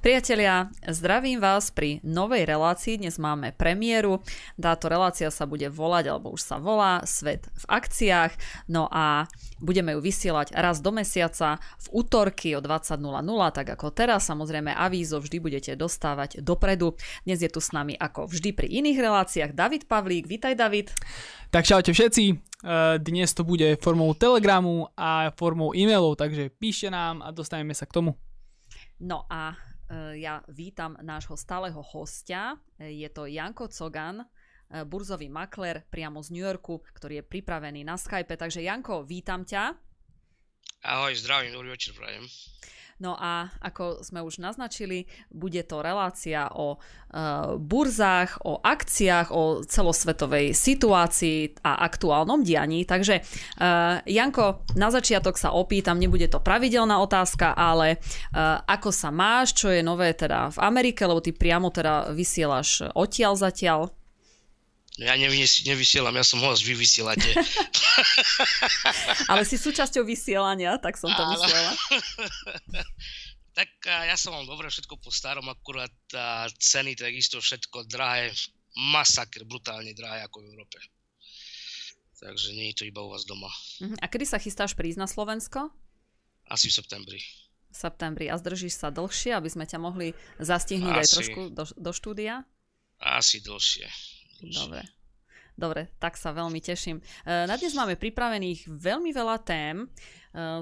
Priatelia, zdravím vás pri novej relácii. Dnes máme premiéru. Táto relácia sa bude volať, alebo už sa volá Svet v akciách. No a budeme ju vysielať raz do mesiaca v útorky o 20.00, tak ako teraz. Samozrejme, avízo vždy budete dostávať dopredu. Dnes je tu s nami ako vždy pri iných reláciách David Pavlík. Vítaj, David. Tak čaute všetci. E, dnes to bude formou telegramu a formou e-mailov, takže píšte nám a dostaneme sa k tomu. No a ja vítam nášho stáleho hostia. Eh, je to Janko Cogan, eh, burzový makler priamo z New Yorku, ktorý je pripravený na Skype. Takže Janko, vítam ťa. Ahoj, zdravím, dobrý večer, prajem. No a ako sme už naznačili, bude to relácia o e, burzách, o akciách, o celosvetovej situácii a aktuálnom dianí. Takže e, Janko, na začiatok sa opýtam, nebude to pravidelná otázka, ale e, ako sa máš, čo je nové teda v Amerike, lebo ty priamo teda vysielaš odtiaľ zatiaľ? Ja nevysielam, ja som host, vy vysielate. Ale si súčasťou vysielania, tak som to myslela. tak ja som mám dobre všetko po starom, akurát ceny takisto všetko drahé, masakr, brutálne drahé ako v Európe. Takže nie je to iba u vás doma. Mhm. A kedy sa chystáš prísť na Slovensko? Asi v septembri. V septembri. A zdržíš sa dlhšie, aby sme ťa mohli zastihnúť Asi. aj trošku do, do štúdia? Asi dlhšie. Dobre. Dobre, tak sa veľmi teším. E, na dnes máme pripravených veľmi veľa tém. E,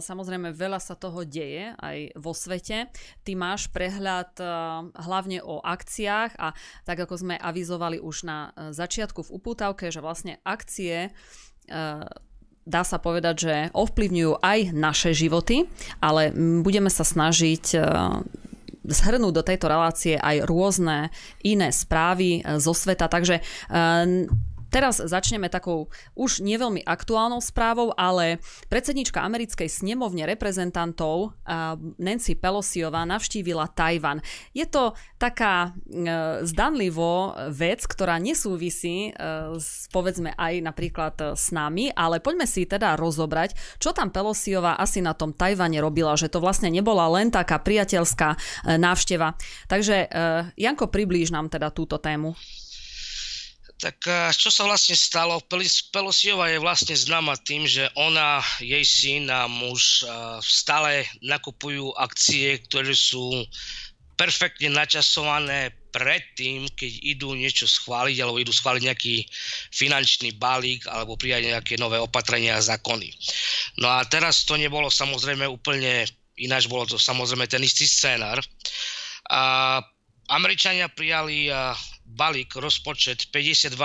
samozrejme, veľa sa toho deje aj vo svete. Ty máš prehľad e, hlavne o akciách a tak ako sme avizovali už na začiatku v upútavke, že vlastne akcie dá sa povedať, že ovplyvňujú aj naše životy, ale budeme sa snažiť zhrnúť do tejto relácie aj rôzne iné správy e, zo sveta. Takže e, Teraz začneme takou už neveľmi aktuálnou správou, ale predsednička americkej snemovne reprezentantov Nancy Pelosiová navštívila Tajvan. Je to taká e, zdanlivo vec, ktorá nesúvisí e, s, povedzme aj napríklad e, s nami, ale poďme si teda rozobrať, čo tam Pelosiová asi na tom Tajvane robila, že to vlastne nebola len taká priateľská návšteva. Takže Janko, priblíž nám teda túto tému. Tak čo sa vlastne stalo? Pelosiova je vlastne známa tým, že ona, jej syn a muž stále nakupujú akcie, ktoré sú perfektne načasované predtým, keď idú niečo schváliť alebo idú schváliť nejaký finančný balík alebo prijať nejaké nové opatrenia a zákony. No a teraz to nebolo samozrejme úplne ináč, bolo to samozrejme ten istý scénar. A Američania prijali balík, rozpočet 52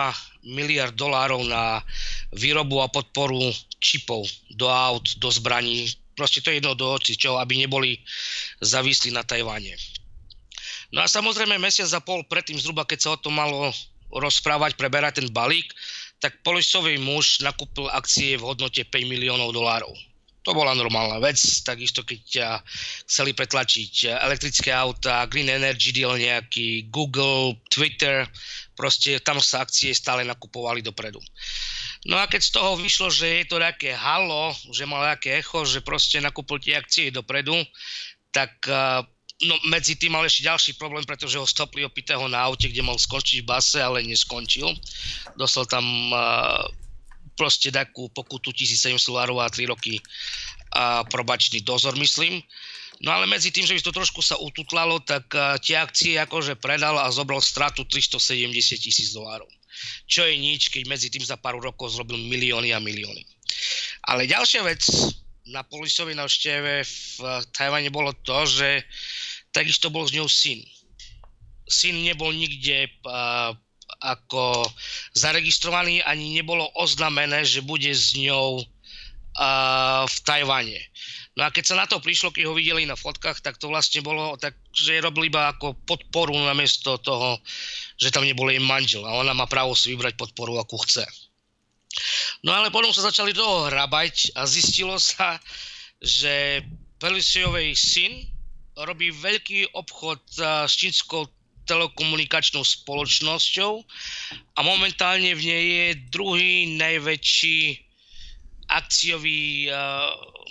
miliard dolárov na výrobu a podporu čipov do aut, do zbraní. Proste to je jedno do čo, aby neboli závislí na Tajvane. No a samozrejme mesiac a pol predtým zhruba, keď sa o tom malo rozprávať, preberať ten balík, tak policový muž nakúpil akcie v hodnote 5 miliónov dolárov to bola normálna vec, takisto keď chceli pretlačiť elektrické auta, Green Energy deal nejaký, Google, Twitter, proste tam sa akcie stále nakupovali dopredu. No a keď z toho vyšlo, že je to nejaké halo, že mal nejaké echo, že proste nakúpil tie akcie dopredu, tak no, medzi tým mal ešte ďalší problém, pretože ho stopli opitého na aute, kde mal skončiť v base, ale neskončil. Dostal tam uh, proste takú pokutu 1700 dolárov a 3 roky a probačný dozor, myslím. No ale medzi tým, že by to trošku sa ututlalo, tak tie akcie akože predal a zobral stratu 370 tisíc dolárov. Čo je nič, keď medzi tým za pár rokov zrobil milióny a milióny. Ale ďalšia vec na polisovej návšteve v Tajvane bolo to, že takisto bol z ňou syn. Syn nebol nikde ako zaregistrovaný, ani nebolo oznamené, že bude s ňou uh, v Tajvane. No a keď sa na to prišlo, keď ho videli na fotkách, tak to vlastne bolo tak, že robili iba ako podporu namiesto toho, že tam nebol jej manžel a ona má právo si vybrať podporu, akú chce. No ale potom sa začali toho hrabať a zistilo sa, že Pelisiovej syn robí veľký obchod s čínskou telekomunikačnou spoločnosťou a momentálne v nej je druhý najväčší akciový,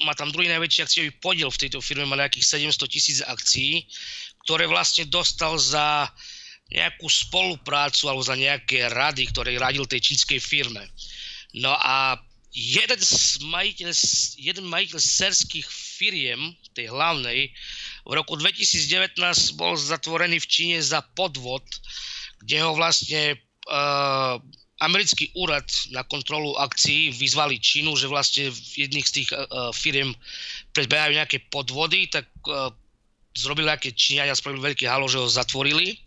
má tam druhý najväčší akciový podiel v tejto firme, má nejakých 700 tisíc akcií, ktoré vlastne dostal za nejakú spoluprácu alebo za nejaké rady, ktoré radil tej čínskej firme. No a jeden, z majiteľ, jeden majiteľ serských firiem, tej hlavnej, v roku 2019 bol zatvorený v Číne za podvod, kde ho vlastne uh, americký úrad na kontrolu akcií vyzvali Čínu, že vlastne v jedných z tých uh, firiem predbiehajú nejaké podvody, tak uh, zrobili nejaké Číňania, spravili veľký halo, že ho zatvorili.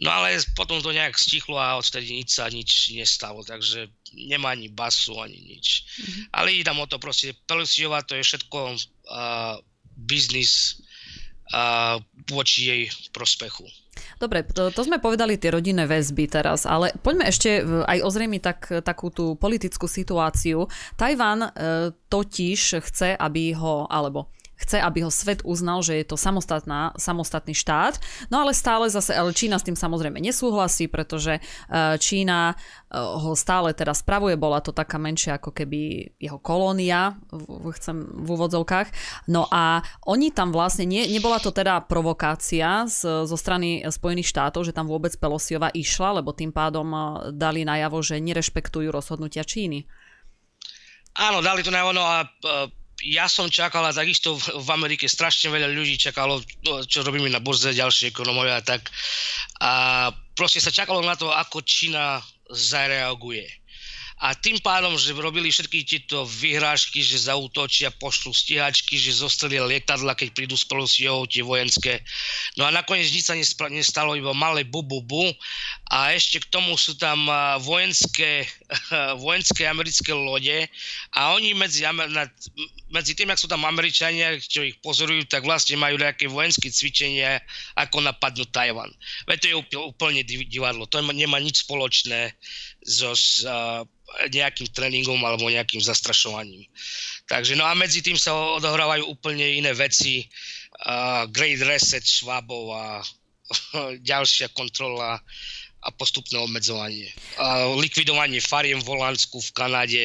No ale potom to nejak stichlo a odtedy nič sa nič nestalo, takže nemá ani basu, ani nič. Mm-hmm. Ale ide tam o to proste, Pelosiova to je všetko uh, biznis uh, voči jej prospechu. Dobre, to, to sme povedali tie rodinné väzby teraz, ale poďme ešte aj ozrejmi tak, takú tú politickú situáciu. Tajván e, totiž chce, aby ho, alebo chce, aby ho svet uznal, že je to samostatná, samostatný štát. No ale stále zase, ale Čína s tým samozrejme nesúhlasí, pretože e, Čína e, ho stále teraz spravuje, bola to taká menšia ako keby jeho kolónia, chcem v úvodzovkách. No a oni tam vlastne, nie, nebola to teda provokácia z, zo strany Spojených štátov, že tam vôbec Pelosiova išla, lebo tým pádom e, dali najavo, že nerešpektujú rozhodnutia Číny. Áno, dali to najavo, no a ja som čakal a takisto v, Amerike strašne veľa ľudí čakalo, no, čo robíme na burze, ďalšie ekonomovia a tak. A proste sa čakalo na to, ako Čína zareaguje. A tým pádom, že robili všetky tieto vyhrážky, že zautočia, pošlu stíhačky, že zostrelia lietadla, keď prídu s Pelosiou, tie vojenské. No a nakoniec nič sa nestalo, iba malé bu, bu, bu. A ešte k tomu sú tam vojenské, vojenské americké lode a oni medzi, medzi tým, ak sú tam Američania, čo ich pozorujú, tak vlastne majú nejaké vojenské cvičenia, ako napadnúť Tajvan. Veď to je úplne divadlo, to nemá nič spoločné so, nejakým tréningom alebo nejakým zastrašovaním. Takže no a medzi tým sa odohrávajú úplne iné veci. Uh, Great Reset Švábov a ďalšia kontrola a postupné obmedzovanie. Likvidovanie fariem v Holandsku, v Kanade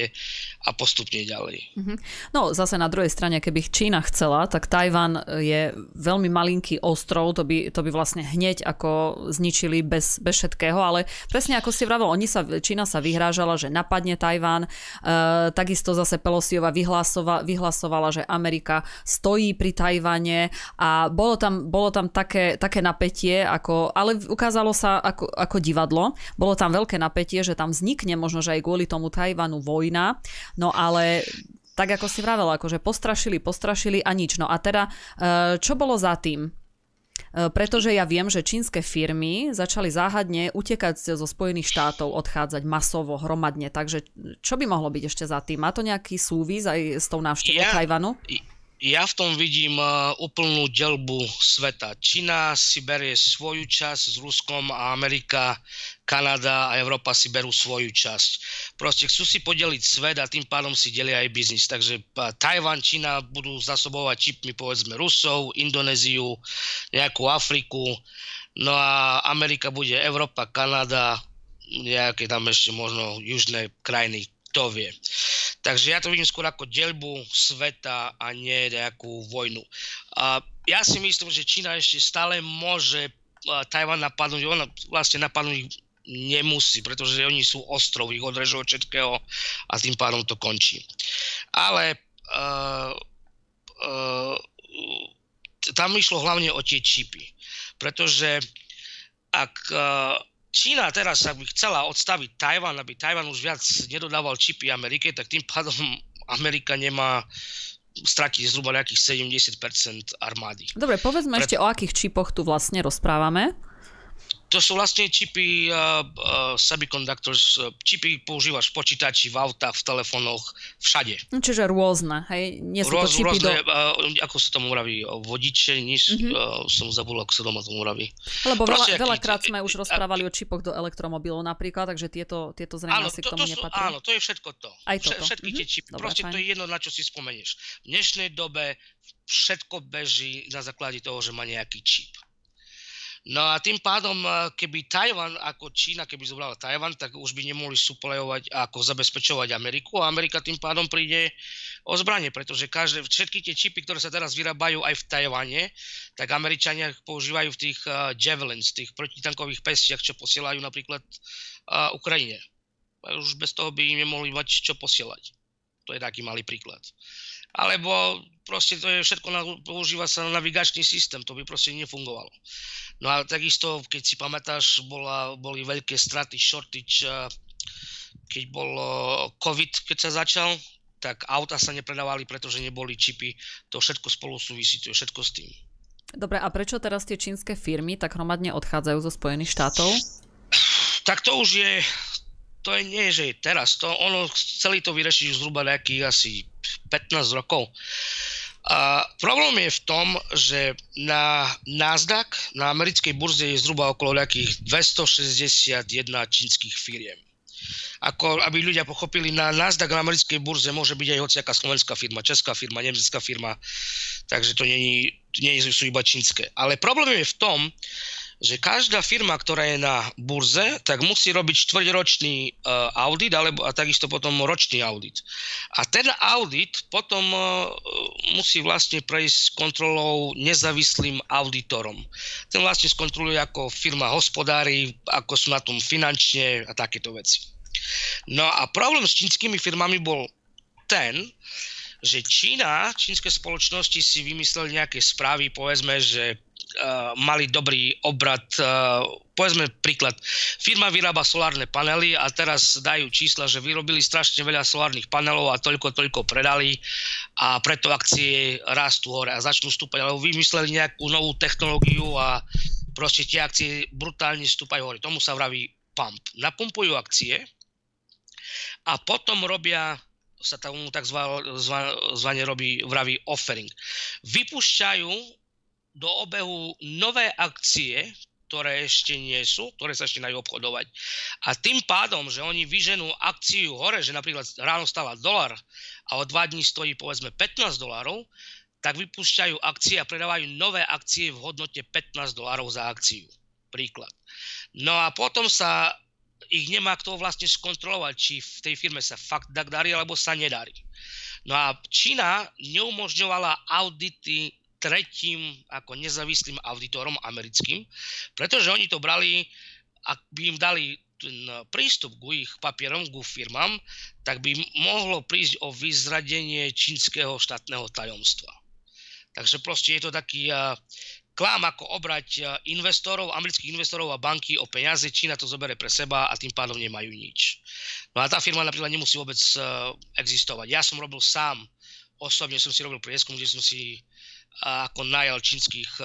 a postupne ďalej. Mm-hmm. No zase na druhej strane, keby Čína chcela, tak Tajvan je veľmi malinký ostrov, to by, to by vlastne hneď ako zničili bez, bez všetkého, ale presne ako si vravel, oni sa, Čína sa vyhrážala, že napadne Tajvan, e, takisto zase Pelosiova vyhlasova, vyhlasovala, že Amerika stojí pri Tajvane a bolo tam, bolo tam také, také napätie, ako, ale ukázalo sa ako, ako divadlo, bolo tam veľké napätie, že tam vznikne možno, že aj kvôli tomu Tajvanu vojna, No ale tak ako si vravela, akože postrašili, postrašili a nič. No a teda, e, čo bolo za tým? E, pretože ja viem, že čínske firmy začali záhadne utekať zo Spojených štátov, odchádzať masovo, hromadne. Takže čo by mohlo byť ešte za tým? Má to nejaký súvis aj s tou návštevou ja, Tajvanu? ja v tom vidím uh, úplnú delbu sveta. Čína si berie svoju časť s Ruskom a Amerika, Kanada a Európa si berú svoju časť. Proste chcú si podeliť svet a tým pádom si delia aj biznis. Takže uh, Tajvan, Čína budú zasobovať čipmi povedzme Rusov, Indonéziu, nejakú Afriku. No a Amerika bude Európa, Kanada, nejaké tam ešte možno južné krajiny, kto vie. Takže ja to vidím skôr ako delbu sveta a nie nejakú vojnu. A ja si myslím, že Čína ešte stále môže Tajvan napadnúť, ona vlastne napadnúť nemusí, pretože oni sú ostrov, ich odrežú od všetkého a tým pádom to končí. Ale uh, uh, tam išlo hlavne o tie čipy, pretože ak uh, Čína teraz, ak by chcela odstaviť Tajvan, aby Tajvan už viac nedodával čipy Amerike, tak tým pádom Amerika nemá stratiť zhruba nejakých 70% armády. Dobre, povedzme Pre... ešte, o akých čipoch tu vlastne rozprávame to sú vlastne čipy uh, uh, semiconductors, uh, čipy používaš v počítači, v autách, v telefónoch, všade. No, čiže rôzne, hej? Nie sú Rôz, to čipy rôzne, do... uh, ako sa tomu vraví, vodiče, nič, mm-hmm. uh, som zabudol, ako sa doma tomu vraví. Lebo veľa, veľakrát sme už rozprávali o čipoch do elektromobilov napríklad, takže tieto, tieto zrejme asi to, k tomu to sú, nepatrí. Áno, to je všetko to. Aj toto. Všetky mm-hmm. tie čipy. Dobre, Proste fajn. to je jedno, na čo si spomenieš. V dnešnej dobe všetko beží na základe toho, že má nejaký čip. No a tým pádom, keby Tajvan ako Čína, keby zobrala Tajvan, tak už by nemohli suplejovať ako zabezpečovať Ameriku a Amerika tým pádom príde o zbranie, pretože každé, všetky tie čipy, ktoré sa teraz vyrábajú aj v Tajvane, tak Američania používajú v tých uh, Javelins, tých protitankových pestiach, čo posielajú napríklad uh, Ukrajine. Už bez toho by im nemohli mať čo posielať. To je taký malý príklad. Alebo proste to je všetko, na, používa sa navigačný systém, to by proste nefungovalo. No a takisto, keď si pamätáš, bola, boli veľké straty, shortage, keď bol COVID, keď sa začal, tak auta sa nepredávali, pretože neboli čipy. To všetko spolu súvisí, to je všetko s tým. Dobre, a prečo teraz tie čínske firmy tak hromadne odchádzajú zo Spojených štátov? Tak to už je, to je nie, že je teraz. To, ono chceli to vyriešiť už zhruba nejakých asi 15 rokov. A problém je v tom, že na Nasdaq, na americkej burze je zhruba okolo nejakých 261 čínskych firiem ako aby ľudia pochopili, na Nasdaq na americkej burze môže byť aj hociaká slovenská firma, česká firma, nemecká firma, takže to nie, nie sú iba čínske. Ale problém je v tom, že každá firma, ktorá je na burze, tak musí robiť štvrťročný uh, audit alebo, a takisto potom ročný audit. A ten audit potom uh, musí vlastne prejsť kontrolou nezávislým auditorom. Ten vlastne skontroluje, ako firma hospodári, ako sú na tom finančne a takéto veci. No a problém s čínskymi firmami bol ten, že Čína, čínske spoločnosti si vymysleli nejaké správy, povedzme, že uh, mali dobrý obrad. Uh, povedzme príklad, firma vyrába solárne panely a teraz dajú čísla, že vyrobili strašne veľa solárnych panelov a toľko, toľko predali a preto akcie rastú hore a začnú stúpať, alebo vymysleli nejakú novú technológiu a proste tie akcie brutálne stúpajú hore. Tomu sa vraví pump. Napumpujú akcie, a potom robia sa tomu tak zvane robí, vraví offering. Vypúšťajú do obehu nové akcie, ktoré ešte nie sú, ktoré sa ešte dajú obchodovať. A tým pádom, že oni vyženú akciu hore, že napríklad ráno stala dolar a o dva dní stojí povedzme 15 dolárov, tak vypúšťajú akcie a predávajú nové akcie v hodnote 15 dolárov za akciu. Príklad. No a potom sa ich nemá kto vlastne skontrolovať, či v tej firme sa fakt tak darí, alebo sa nedarí. No a Čína neumožňovala audity tretím ako nezávislým auditorom americkým, pretože oni to brali, ak by im dali ten prístup k ich papierom, k firmám, tak by mohlo prísť o vyzradenie čínskeho štátneho tajomstva. Takže proste je to taký klám ako obrať e, investorov, amerických investorov a banky o peniaze, Čína to zoberie pre seba a tým pádom nemajú nič. No a tá firma napríklad nemusí vôbec existovať. Ja som robil sám, osobne som si robil prieskum, kde som si ako najal čínskych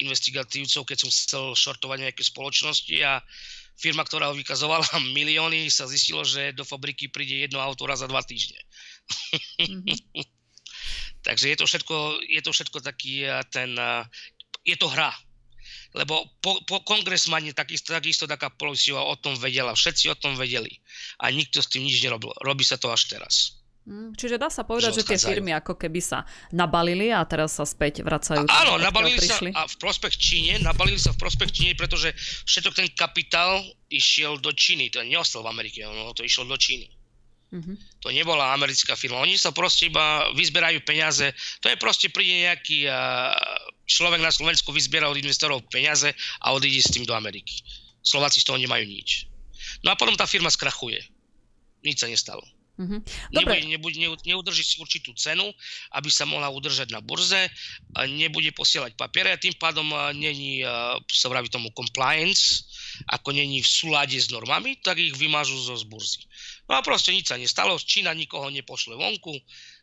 investigatívcov, keď som chcel šortovať nejaké spoločnosti a firma, ktorá ho vykazovala milióny, sa zistilo, že do fabriky príde jedno auto raz za dva týždne. Mm-hmm. Takže je to všetko, je to všetko taký ten je to hra. Lebo po, po kongresmani takisto, takisto taká policiova o tom vedela, všetci o tom vedeli. A nikto s tým nič nerobil. Robí sa to až teraz. Mm, čiže dá sa povedať, že, že tie firmy ako keby sa nabalili a teraz sa späť vracajú. A, áno, nabalili sa a v prospech Číne, nabalili sa v prospech Číne, pretože všetok ten kapitál išiel do Číny, to neostal v Amerike, ono to išlo do Číny. Mm-hmm. To nebola americká firma. Oni sa proste iba vyzberajú peniaze. To je proste príde nejaký človek na Slovensku vyzbiera od investorov peniaze a odíde s tým do Ameriky. Slováci z toho nemajú nič. No a potom tá firma skrachuje. Nič sa nestalo. Mm-hmm. Dobre. Nebude, nebude, neudrží si určitú cenu, aby sa mohla udržať na burze, nebude posielať papiere a tým pádom není, sa vraví tomu compliance, ako není v súlade s normami, tak ich vymážu zo z burzy. No a proste nič sa nestalo, Čína nikoho nepošle vonku,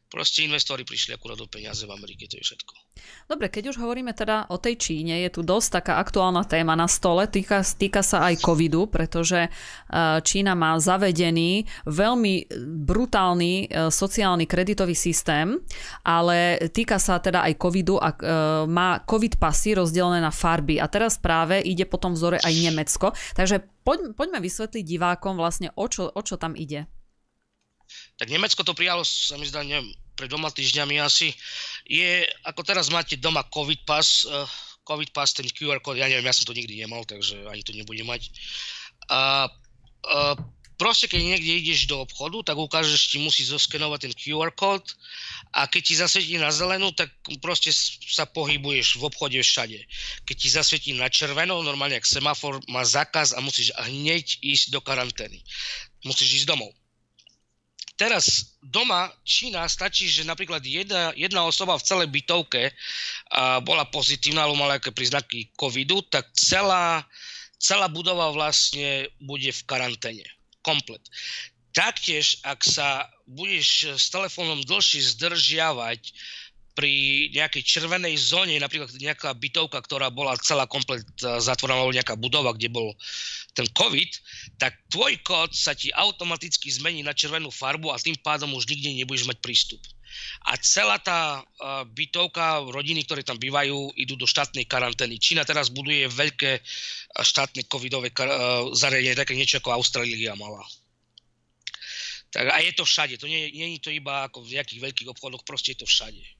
proste investori prišli akurát do peniaze v Amerike, to je všetko. Dobre, keď už hovoríme teda o tej Číne, je tu dosť taká aktuálna téma na stole, týka, týka sa aj covidu, pretože e, Čína má zavedený veľmi brutálny e, sociálny kreditový systém, ale týka sa teda aj covidu a e, má covid pasy rozdelené na farby. A teraz práve ide po tom vzore aj Nemecko, takže poď, poďme vysvetliť divákom vlastne o čo, o čo tam ide tak Nemecko to prijalo, sa mi zdá, neviem, pred dvoma týždňami asi, je, ako teraz máte doma COVID pas, uh, COVID pass, ten QR kód, ja neviem, ja som to nikdy nemal, takže ani to nebudem mať. A, a proste keď niekde ideš do obchodu, tak ukážeš, ti musí zoskenovať ten QR kód a keď ti zasvietí na zelenú, tak proste sa pohybuješ v obchode všade. Keď ti zasvietí na červeno, normálne ak semafor má zákaz a musíš hneď ísť do karantény. Musíš ísť domov. Teraz doma Čína stačí, že napríklad jedna, jedna osoba v celej bytovke a bola pozitívna alebo mala aké príznaky covidu, tak celá, celá budova vlastne bude v karanténe. Komplet. Taktiež, ak sa budeš s telefónom dlhšie zdržiavať pri nejakej červenej zóne, napríklad nejaká bytovka, ktorá bola celá komplet e, zatvorená, alebo nejaká budova, kde bol ten COVID, tak tvoj kód sa ti automaticky zmení na červenú farbu a tým pádom už nikde nebudeš mať prístup. A celá tá uh, bytovka, rodiny, ktoré tam bývajú, idú do štátnej karantény. Čína teraz buduje veľké štátne covidové zariadenie, také niečo ako Austrália mala. Tak a je to všade, to nie, nie je to iba ako v nejakých veľkých obchodoch, proste je to všade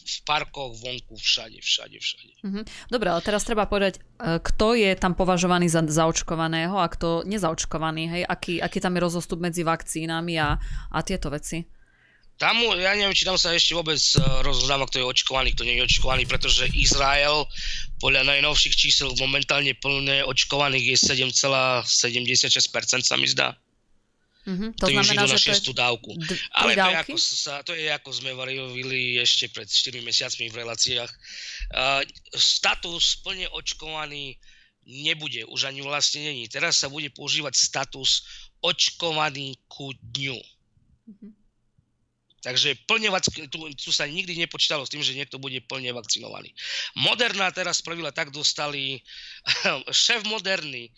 v parkoch, vonku, všade, všade, všade. Mm-hmm. Dobre, ale teraz treba povedať, e, kto je tam považovaný za zaočkovaného a kto nezaočkovaný, hej? Aký, aký tam je rozostup medzi vakcínami a, a tieto veci? Tam, ja neviem, či tam sa ešte vôbec e, rozoznáva, kto je očkovaný, kto nie je očkovaný, pretože Izrael podľa najnovších čísel momentálne plné očkovaných je 7,76% sa mi zdá. Mm-hmm, to, to znamená, idú na šiestú dávku. D- Ale to je, ako sa, to je ako sme varili ešte pred 4 mesiacmi v reláciách. Uh, status plne očkovaný nebude, už ani vlastne není. Teraz sa bude používať status očkovaný ku dňu. Mm-hmm. Takže plne tu, tu sa nikdy nepočítalo s tým, že niekto bude plne vakcinovaný. Moderna teraz spravila tak, dostali šéf Moderny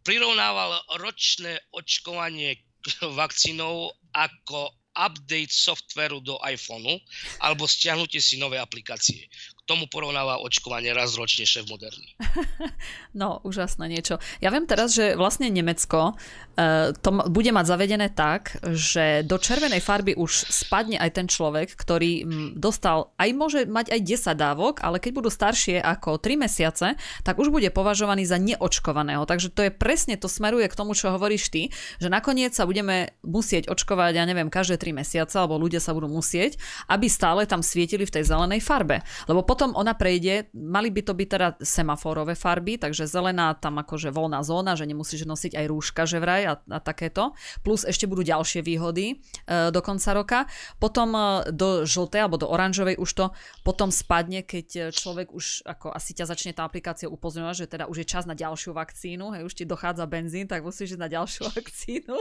prirovnával ročné očkovanie vakcínou ako update softveru do iPhoneu alebo stiahnutie si nové aplikácie tomu porovnáva očkovanie raz ročne šéf Moderný. No, úžasné niečo. Ja viem teraz, že vlastne Nemecko uh, to bude mať zavedené tak, že do červenej farby už spadne aj ten človek, ktorý dostal, aj môže mať aj 10 dávok, ale keď budú staršie ako 3 mesiace, tak už bude považovaný za neočkovaného. Takže to je presne, to smeruje k tomu, čo hovoríš ty, že nakoniec sa budeme musieť očkovať, ja neviem, každé 3 mesiace, alebo ľudia sa budú musieť, aby stále tam svietili v tej zelenej farbe. Lebo potom potom ona prejde, mali by to byť teda semaforové farby, takže zelená tam akože voľná zóna, že nemusíš nosiť aj rúška, že vraj a, a takéto. Plus ešte budú ďalšie výhody e, do konca roka. Potom e, do žltej alebo do oranžovej už to potom spadne, keď človek už ako asi ťa začne tá aplikácia upozorňovať, že teda už je čas na ďalšiu vakcínu, hej, už ti dochádza benzín, tak musíš ísť na ďalšiu vakcínu.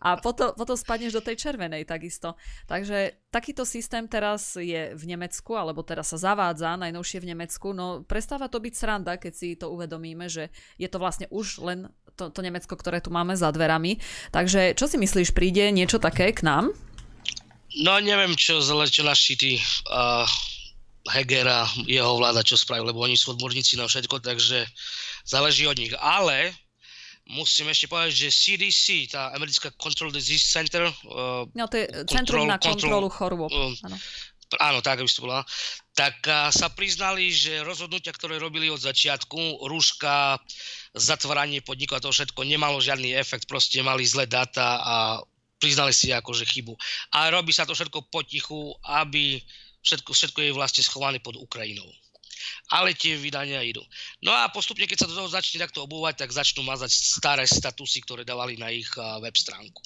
A potom, potom spadneš do tej červenej takisto. Takže takýto systém teraz je v Nemecku, alebo teraz sa zavádza zavádza, najnovšie v Nemecku, no prestáva to byť sranda, keď si to uvedomíme, že je to vlastne už len to, to Nemecko, ktoré tu máme za dverami. Takže čo si myslíš, príde niečo také k nám? No neviem, čo, naši tí uh, Heger a jeho vláda čo spravili, lebo oni sú odborníci na všetko, takže záleží od nich. Ale musím ešte povedať, že CDC, tá americká Control Disease Center, uh, no to je Centrum na kontrolu chorôb. Uh, áno, tak by to bola, tak sa priznali, že rozhodnutia, ktoré robili od začiatku, rúška, zatváranie podnikov a to všetko nemalo žiadny efekt, proste mali zlé dáta a priznali si akože chybu. A robí sa to všetko potichu, aby všetko, všetko je vlastne schované pod Ukrajinou. Ale tie vydania idú. No a postupne, keď sa do toho začne takto obúvať, tak začnú mazať staré statusy, ktoré dávali na ich web stránku.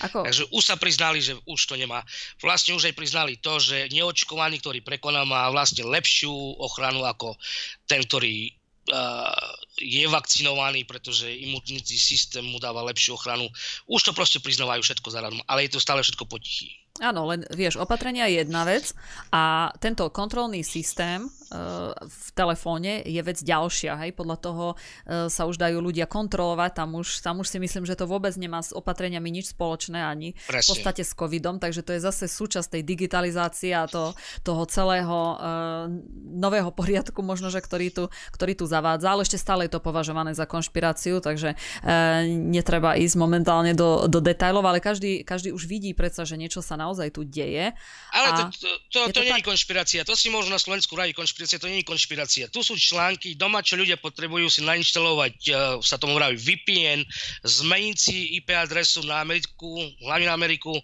Ako? Takže už sa priznali, že už to nemá. Vlastne už aj priznali to, že neočkovaný, ktorý prekoná, má vlastne lepšiu ochranu ako ten, ktorý uh, je vakcinovaný, pretože imunitný systém mu dáva lepšiu ochranu. Už to proste priznávajú všetko zaradom, ale je to stále všetko potichý. Áno, len vieš, opatrenia je jedna vec a tento kontrolný systém uh, v telefóne je vec ďalšia, hej, podľa toho uh, sa už dajú ľudia kontrolovať, tam už, tam už si myslím, že to vôbec nemá s opatreniami nič spoločné ani Presne. v podstate s covidom, takže to je zase súčasť tej digitalizácie a to, toho celého uh, nového poriadku možno, že ktorý tu, ktorý tu zavádza, ale ešte stále je to považované za konšpiráciu, takže uh, netreba ísť momentálne do, do detajlov, ale každý, každý už vidí predsa, že niečo sa naozaj tu deje. Ale to, to, to, to, to nie je konšpirácia, to si môžu na Slovensku radiť konšpirácia to nie je konšpirácia. Tu sú články, doma, čo ľudia potrebujú si nainštalovať, uh, sa tomu vraví VPN, zmeniť si IP adresu na Ameriku, hlavne na Ameriku,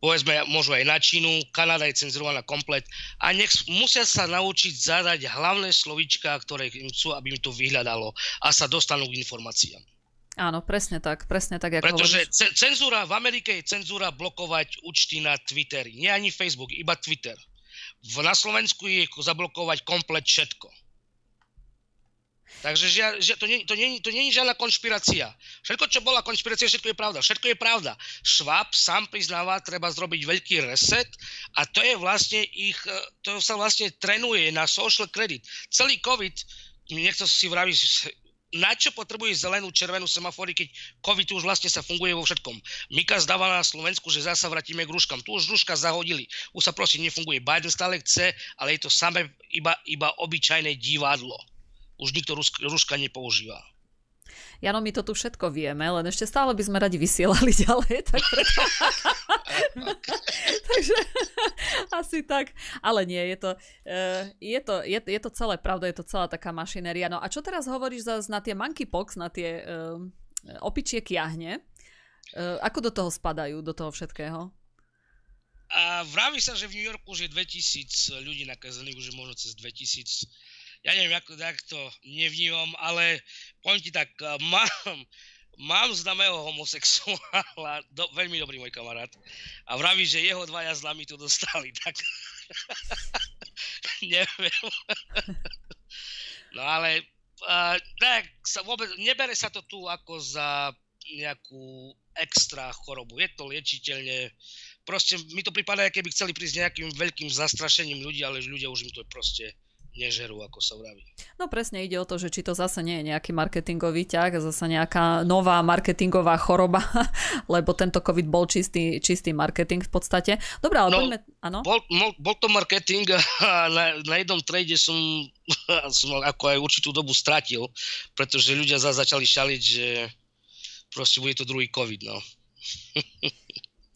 povedzme, môžu aj na Čínu, Kanada je cenzurovaná komplet a nech musia sa naučiť zadať hlavné slovička, ktoré im chcú, aby im to vyhľadalo a sa dostanú k informáciám. Áno, presne tak, presne tak, ako Pretože hovoríš. cenzúra, v Amerike je cenzúra blokovať účty na Twitteri. Nie ani Facebook, iba Twitter. V, na Slovensku je zablokovať komplet všetko. Takže žia, že to, nie, to, nie, to nie je žiadna konšpirácia. Všetko, čo bola konšpirácia, všetko je pravda. Všetko je pravda. Schwab sám priznáva, treba zrobiť veľký reset a to je vlastne ich, to sa vlastne trenuje na social credit. Celý COVID, niekto si vraví, na čo potrebuje zelenú, červenú semafory, keď COVID už vlastne sa funguje vo všetkom. Mika zdáva na Slovensku, že zasa vrátime k rúškam. Tu už rúška zahodili. Už sa prosím nefunguje. Biden stále chce, ale je to samé iba, iba obyčajné divadlo. Už nikto rúška nepoužíva. Jano, my to tu všetko vieme, len ešte stále by sme radi vysielali ďalej. Tak preto... Takže asi tak. Ale nie, je to, uh, je, to, je, je to celé pravda, je to celá taká mašinéria. No a čo teraz hovoríš zase na tie monkeypox, na tie uh, opičie kiahne? Uh, ako do toho spadajú, do toho všetkého? A vraví sa, že v New Yorku už je 2000 ľudí nakazených, už je možno cez 2000 ja neviem, ako, ako to nevnímam, ale poviem ti tak, eh, mám, mám známeho homosexuála, do, veľmi dobrý môj kamarát, a vraví, že jeho dvaja známi to dostali, tak neviem. no ale uh, tak sa vôbec, nebere sa to tu ako za nejakú extra chorobu. Je to liečiteľne, proste mi to prípada, keby chceli prísť nejakým veľkým zastrašením ľudí, ale ľudia už im to proste nežerú, ako sa vraví. No presne ide o to, že či to zase nie je nejaký marketingový ťah, zase nejaká nová marketingová choroba, lebo tento COVID bol čistý, čistý marketing v podstate. Dobre, ale no, poďme, áno? Bol, bol, bol to marketing a na, na jednom trade som, som ako aj určitú dobu stratil, pretože ľudia za začali šaliť, že proste bude to druhý COVID, no.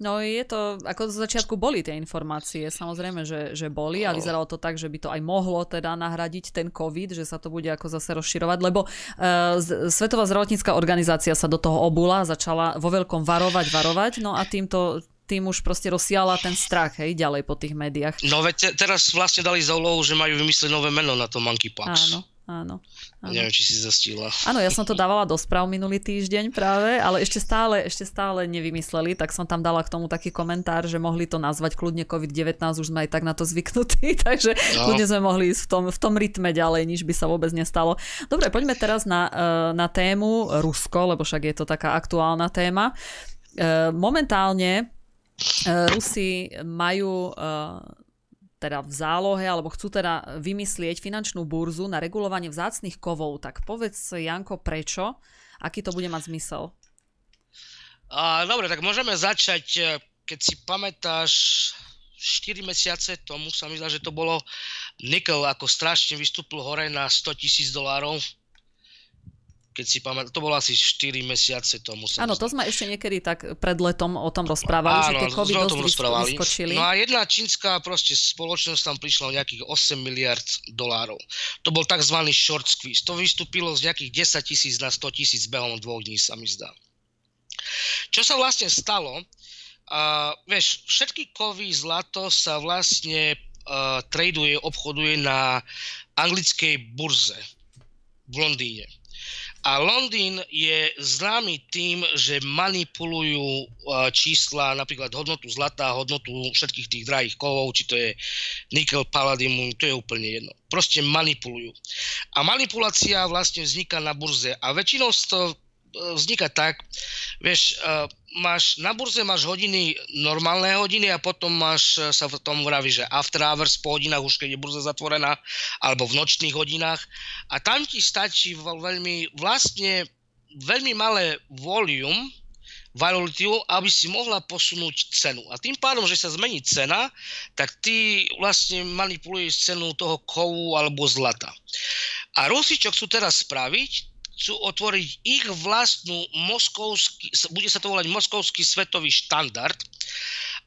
No je to, ako z začiatku boli tie informácie, samozrejme, že, že boli a vyzeralo to tak, že by to aj mohlo teda nahradiť ten COVID, že sa to bude ako zase rozširovať, lebo uh, Svetová zdravotnícká organizácia sa do toho obula, začala vo veľkom varovať, varovať, no a týmto tým už proste rozsiala ten strach, hej, ďalej po tých médiách. No veď te, teraz vlastne dali za úlohu, že majú vymyslieť nové meno na to monkeypox. Áno, áno. Áno. Neviem, či si zastihla. Áno, ja som to dávala do správ minulý týždeň práve, ale ešte stále, ešte stále nevymysleli, tak som tam dala k tomu taký komentár, že mohli to nazvať kľudne COVID-19, už sme aj tak na to zvyknutí, takže no. kľudne sme mohli ísť v tom, v tom rytme ďalej, nič by sa vôbec nestalo. Dobre, poďme teraz na, eh, na tému Rusko, lebo však je to taká aktuálna téma. Eh, momentálne eh, Rusi majú teda v zálohe, alebo chcú teda vymyslieť finančnú burzu na regulovanie vzácných kovov. Tak povedz, Janko, prečo? Aký to bude mať zmysel? A, dobre, tak môžeme začať, e, keď si pamätáš 4 mesiace tomu sa mi zdá, že to bolo nikel ako strašne vystúpil hore na 100 tisíc dolárov keď si pamätám, to bolo asi 4 mesiace tomu. Áno, to sme ešte niekedy tak pred letom o tom rozprávali, Áno, že keď COVID o tom rozprávali. vyskočili. No a jedna čínska proste spoločnosť tam prišla o nejakých 8 miliard dolárov. To bol tzv. short squeeze. To vystúpilo z nejakých 10 tisíc na 100 tisíc behom dvoch dní, sa mi zdá. Čo sa vlastne stalo? Uh, vieš, všetky kovy zlato sa vlastne uh, traduje, obchoduje na anglickej burze v Londýne. A Londýn je známy tým, že manipulujú čísla, napríklad hodnotu zlata, hodnotu všetkých tých drahých kovov, či to je nikel, palladium, to je úplne jedno. Proste manipulujú. A manipulácia vlastne vzniká na burze. A väčšinou to vzniká tak, vieš, uh, máš, na burze máš hodiny, normálne hodiny a potom máš, e, sa v tom vraví, že after hours po hodinách, už keď je burza zatvorená, alebo v nočných hodinách. A tam ti stačí veľmi, vlastne veľmi malé volume, volatile, aby si mohla posunúť cenu. A tým pádom, že sa zmení cena, tak ty vlastne manipuluješ cenu toho kovu alebo zlata. A Rusi, čo chcú teraz spraviť, chcú otvoriť ich vlastnú moskovský, bude sa to volať moskovský svetový štandard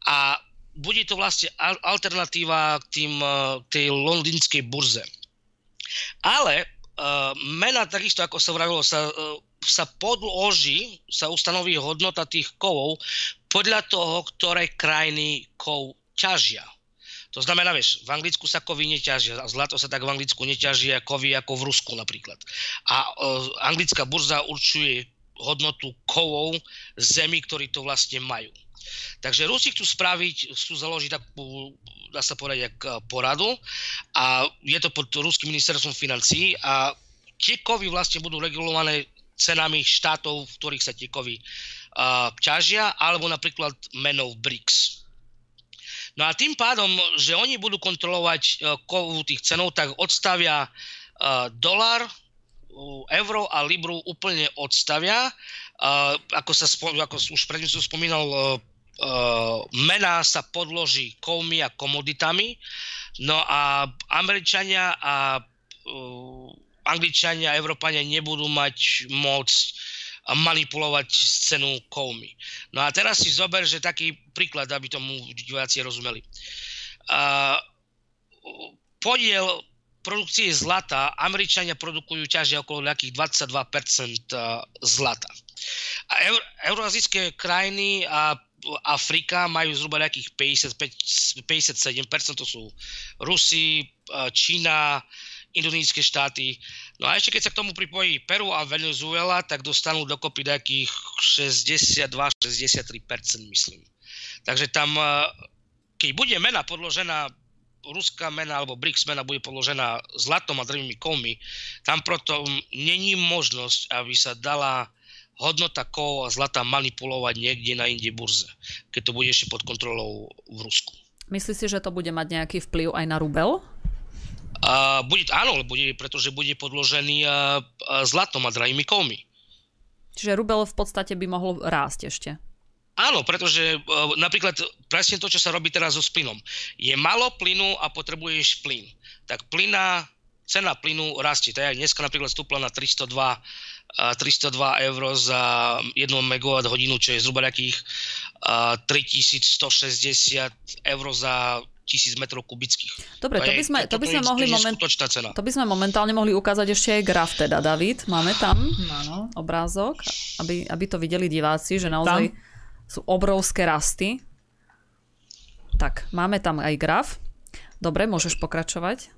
a bude to vlastne alternatíva k tým, eh, tej londýnskej burze. Ale uh, mena takisto, ako sa vravilo, sa, uh, sa podloží, sa ustanoví hodnota tých kovov podľa toho, ktoré krajiny kov ťažia. To znamená, vieš, v Anglicku sa kovy neťažia, zlato sa tak v Anglicku neťažia kovy ako v Rusku napríklad. A anglická burza určuje hodnotu kovov zemi, ktorí to vlastne majú. Takže Rusi chcú spraviť, chcú založiť takú, dá sa povedať, jak poradu a je to pod ruským ministerstvom financí a tie kovy vlastne budú regulované cenami štátov, v ktorých sa tie kovy uh, ťažia, alebo napríklad menou BRICS. No a tým pádom, že oni budú kontrolovať uh, kovu tých cenov, tak odstavia uh, dolar, euro a libru úplne odstavia. Uh, ako, sa ako už predtým som spomínal, mená sa podloží kovmi a komoditami. No a Američania a Angličania a Európania nebudú mať moc manipulovať s cenu kovmi. No a teraz si zober, že taký príklad, aby tomu diváci rozumeli. Uh, podiel produkcie zlata, Američania produkujú ťažia okolo nejakých 22% zlata. A eur, euroazijské krajiny a Afrika majú zhruba nejakých 55, 57%, to sú Rusi, Čína, indonésske štáty. No a ešte keď sa k tomu pripojí Peru a Venezuela, tak dostanú dokopy nejakých 62-63%, myslím. Takže tam, e, keď bude mena podložená, ruská mena alebo BRICS mena bude podložená zlatom a drvými kovmi, tam proto není možnosť, aby sa dala hodnota kovov a zlata manipulovať niekde na inde burze, keď to bude ešte pod kontrolou v Rusku. Myslíš si, že to bude mať nejaký vplyv aj na rubel? Bude, áno, bude, pretože bude podložený zlatom a drahými kovmi. Čiže rubel v podstate by mohol rásť ešte. Áno, pretože uh, napríklad presne to, čo sa robí teraz so plynom. Je malo plynu a potrebuješ plyn. Tak plyna, cena plynu rastie. Je dneska napríklad stúpla na 302, uh, 302 eur za 1 MWh, čo je zhruba nejakých uh, 3160 eur za tisíc metrov kubických. Dobre, to, by sme, to by sme mohli moment... To by sme momentálne mohli ukázať ešte aj graf teda, David. Máme tam ano. obrázok, aby, aby to videli diváci, že naozaj tam. sú obrovské rasty. Tak, máme tam aj graf. Dobre, môžeš pokračovať.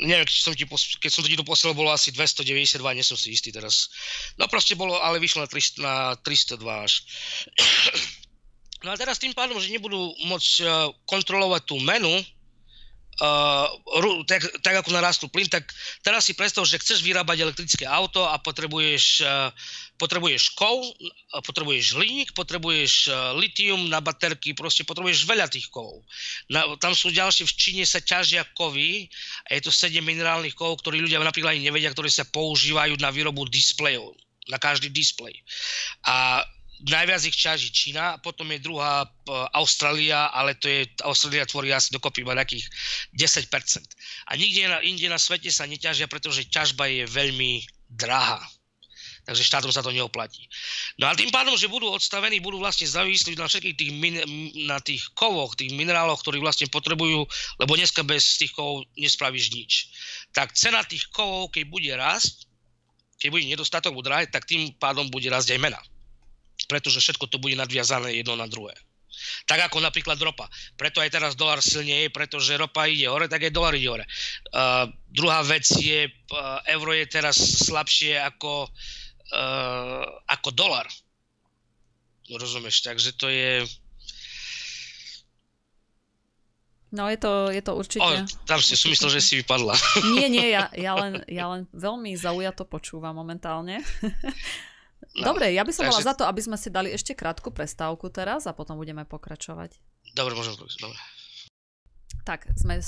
Neviem, keď som ti, keď som ti to posielal, bolo asi 292, nie som si istý teraz. No proste bolo, ale vyšlo na, 300, na 302 až. No a teraz tým pádom, že nebudú môcť uh, kontrolovať tú menu, uh, tak, tak ako narastú plyn, tak teraz si predstav, že chceš vyrábať elektrické auto a potrebuješ, uh, potrebuješ kov, potrebuješ hliník, potrebuješ uh, litium na baterky, proste potrebuješ veľa tých kovov. Na, tam sú ďalšie, v Číne sa ťažia kovy a je to 7 minerálnych kovov, ktorí ľudia napríklad ani nevedia, ktoré sa používajú na výrobu displejov na každý displej. A najviac ich ťaží Čína, potom je druhá Austrália, ale to je, Austrália tvorí asi dokopy iba nejakých 10%. A nikde na, inde na svete sa neťažia, pretože ťažba je veľmi drahá. Takže štátom sa to neoplatí. No a tým pádom, že budú odstavení, budú vlastne závislí na všetkých tých, min, na tých kovoch, tých mineráloch, ktorí vlastne potrebujú, lebo dneska bez tých kovov nespravíš nič. Tak cena tých kovov, keď bude rásť, keď bude nedostatok drahé, tak tým pádom bude rásť aj mena pretože všetko to bude nadviazané jedno na druhé. Tak ako napríklad ropa. Preto aj teraz dolar silne je, pretože ropa ide hore, tak aj dolar ide hore. Uh, druhá vec je, uh, euro je teraz slabšie ako, uh, ako dolar. No rozumieš, takže to je... No je to, je to určite... O, tam si som myslel, že si vypadla. Nie, nie, ja, ja, len, ja len veľmi zaujato počúvam momentálne. No, Dobre, ja by som takže... bola za to, aby sme si dali ešte krátku prestávku teraz a potom budeme pokračovať. Dobre, môžem Dobre. Tak, sme,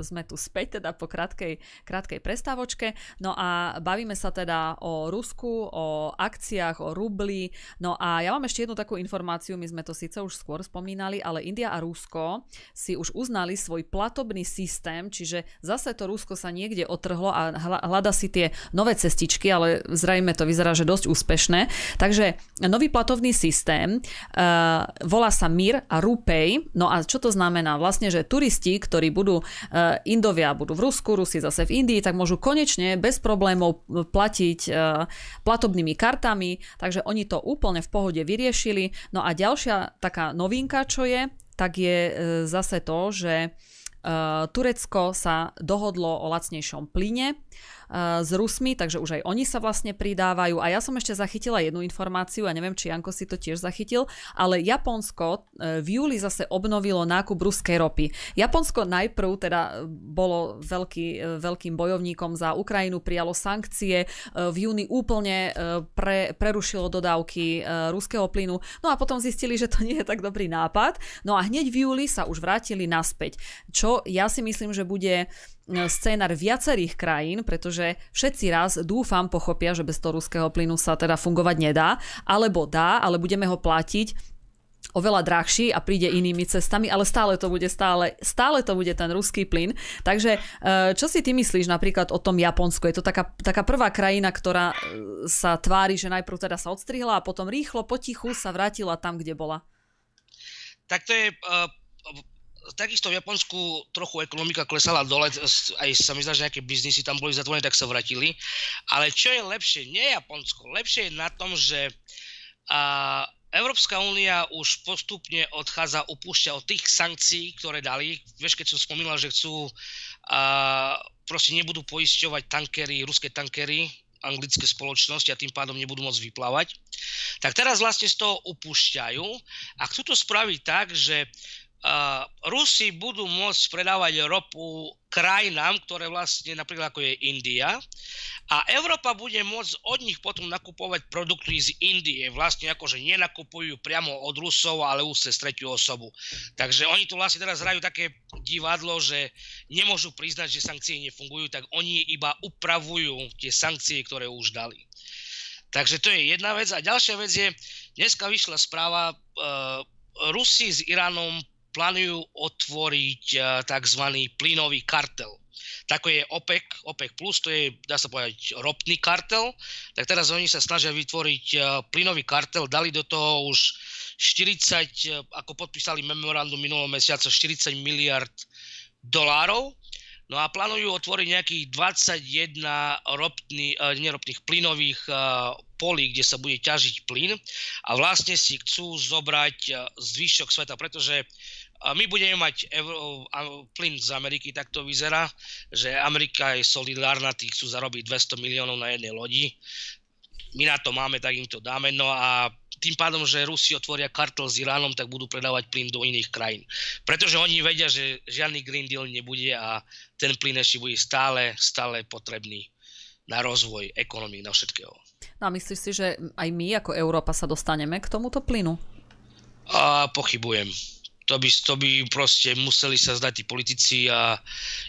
sme tu späť teda po krátkej, krátkej prestávočke. No a bavíme sa teda o Rusku, o akciách, o rubli. No a ja mám ešte jednu takú informáciu, my sme to síce už skôr spomínali, ale India a Rusko si už uznali svoj platobný systém, čiže zase to Rusko sa niekde otrhlo a hľada si tie nové cestičky, ale zrejme to vyzerá, že dosť úspešné. Takže nový platovný systém uh, volá sa MIR a RUPEI. No a čo to znamená? Vlastne, že turisti, ktorí budú uh, Indovia budú v Rusku, Rusi zase v Indii, tak môžu konečne bez problémov platiť uh, platobnými kartami, takže oni to úplne v pohode vyriešili. No a ďalšia taká novinka, čo je, tak je uh, zase to, že Turecko sa dohodlo o lacnejšom plyne s Rusmi, takže už aj oni sa vlastne pridávajú. A ja som ešte zachytila jednu informáciu, a neviem, či Janko si to tiež zachytil, ale Japonsko e, v júli zase obnovilo nákup ruskej ropy. Japonsko najprv teda bolo veľký, veľkým bojovníkom za Ukrajinu, prijalo sankcie, v júni úplne pre, prerušilo dodávky ruského plynu, no a potom zistili, že to nie je tak dobrý nápad. No a hneď v júli sa už vrátili naspäť, čo ja si myslím, že bude scénar viacerých krajín, pretože všetci raz dúfam pochopia, že bez toho ruského plynu sa teda fungovať nedá, alebo dá, ale budeme ho platiť oveľa drahší a príde inými cestami, ale stále to bude stále, stále to bude ten ruský plyn. Takže e, čo si ty myslíš napríklad o tom Japonsku? Je to taká, taká prvá krajina, ktorá e, sa tvári, že najprv teda sa odstrihla a potom rýchlo, potichu sa vrátila tam, kde bola. Tak to je uh takisto v Japonsku trochu ekonomika klesala dole, aj sa mi zdá, že nejaké biznisy tam boli zatvorené, tak sa vratili. Ale čo je lepšie, nie Japonsko, lepšie je na tom, že a, Európska únia už postupne odchádza, upúšťa od tých sankcií, ktoré dali. Vieš, keď som spomínal, že chcú, a, proste nebudú poisťovať tankery, ruské tankery, anglické spoločnosti a tým pádom nebudú môcť vyplávať. Tak teraz vlastne z toho upúšťajú a chcú to spraviť tak, že Rusi budú môcť predávať ropu krajinám, ktoré vlastne napríklad ako je India a Európa bude môcť od nich potom nakupovať produkty z Indie. Vlastne akože nenakupujú priamo od Rusov, ale už cez tretiu osobu. Takže oni tu vlastne teraz hrajú také divadlo, že nemôžu priznať, že sankcie nefungujú, tak oni iba upravujú tie sankcie, ktoré už dali. Takže to je jedna vec. A ďalšia vec je, dneska vyšla správa, uh, Rusi s Iránom plánujú otvoriť eh, tzv. plynový kartel. Tako je OPEC, OPEC+, plus, to je, dá sa povedať, ropný kartel, tak teraz oni sa snažia vytvoriť eh, plynový kartel, dali do toho už 40, eh, ako podpísali memorandum minulého mesiaca, 40 miliard dolárov, No a plánujú otvoriť nejakých 21 ropný, neropných plynových polí, kde sa bude ťažiť plyn a vlastne si chcú zobrať zvyšok sveta, pretože my budeme mať euro, plyn z Ameriky, tak to vyzerá, že Amerika je solidárna, tí chcú zarobiť 200 miliónov na jednej lodi. My na to máme, tak im to dáme. No a tým pádom, že Rusi otvoria kartel s Iránom, tak budú predávať plyn do iných krajín. Pretože oni vedia, že žiadny Green Deal nebude a ten plyn ešte bude stále, stále potrebný na rozvoj ekonomii, na všetkého. No a myslíš si, že aj my ako Európa sa dostaneme k tomuto plynu? A pochybujem to by, to by proste museli sa zdať tí politici a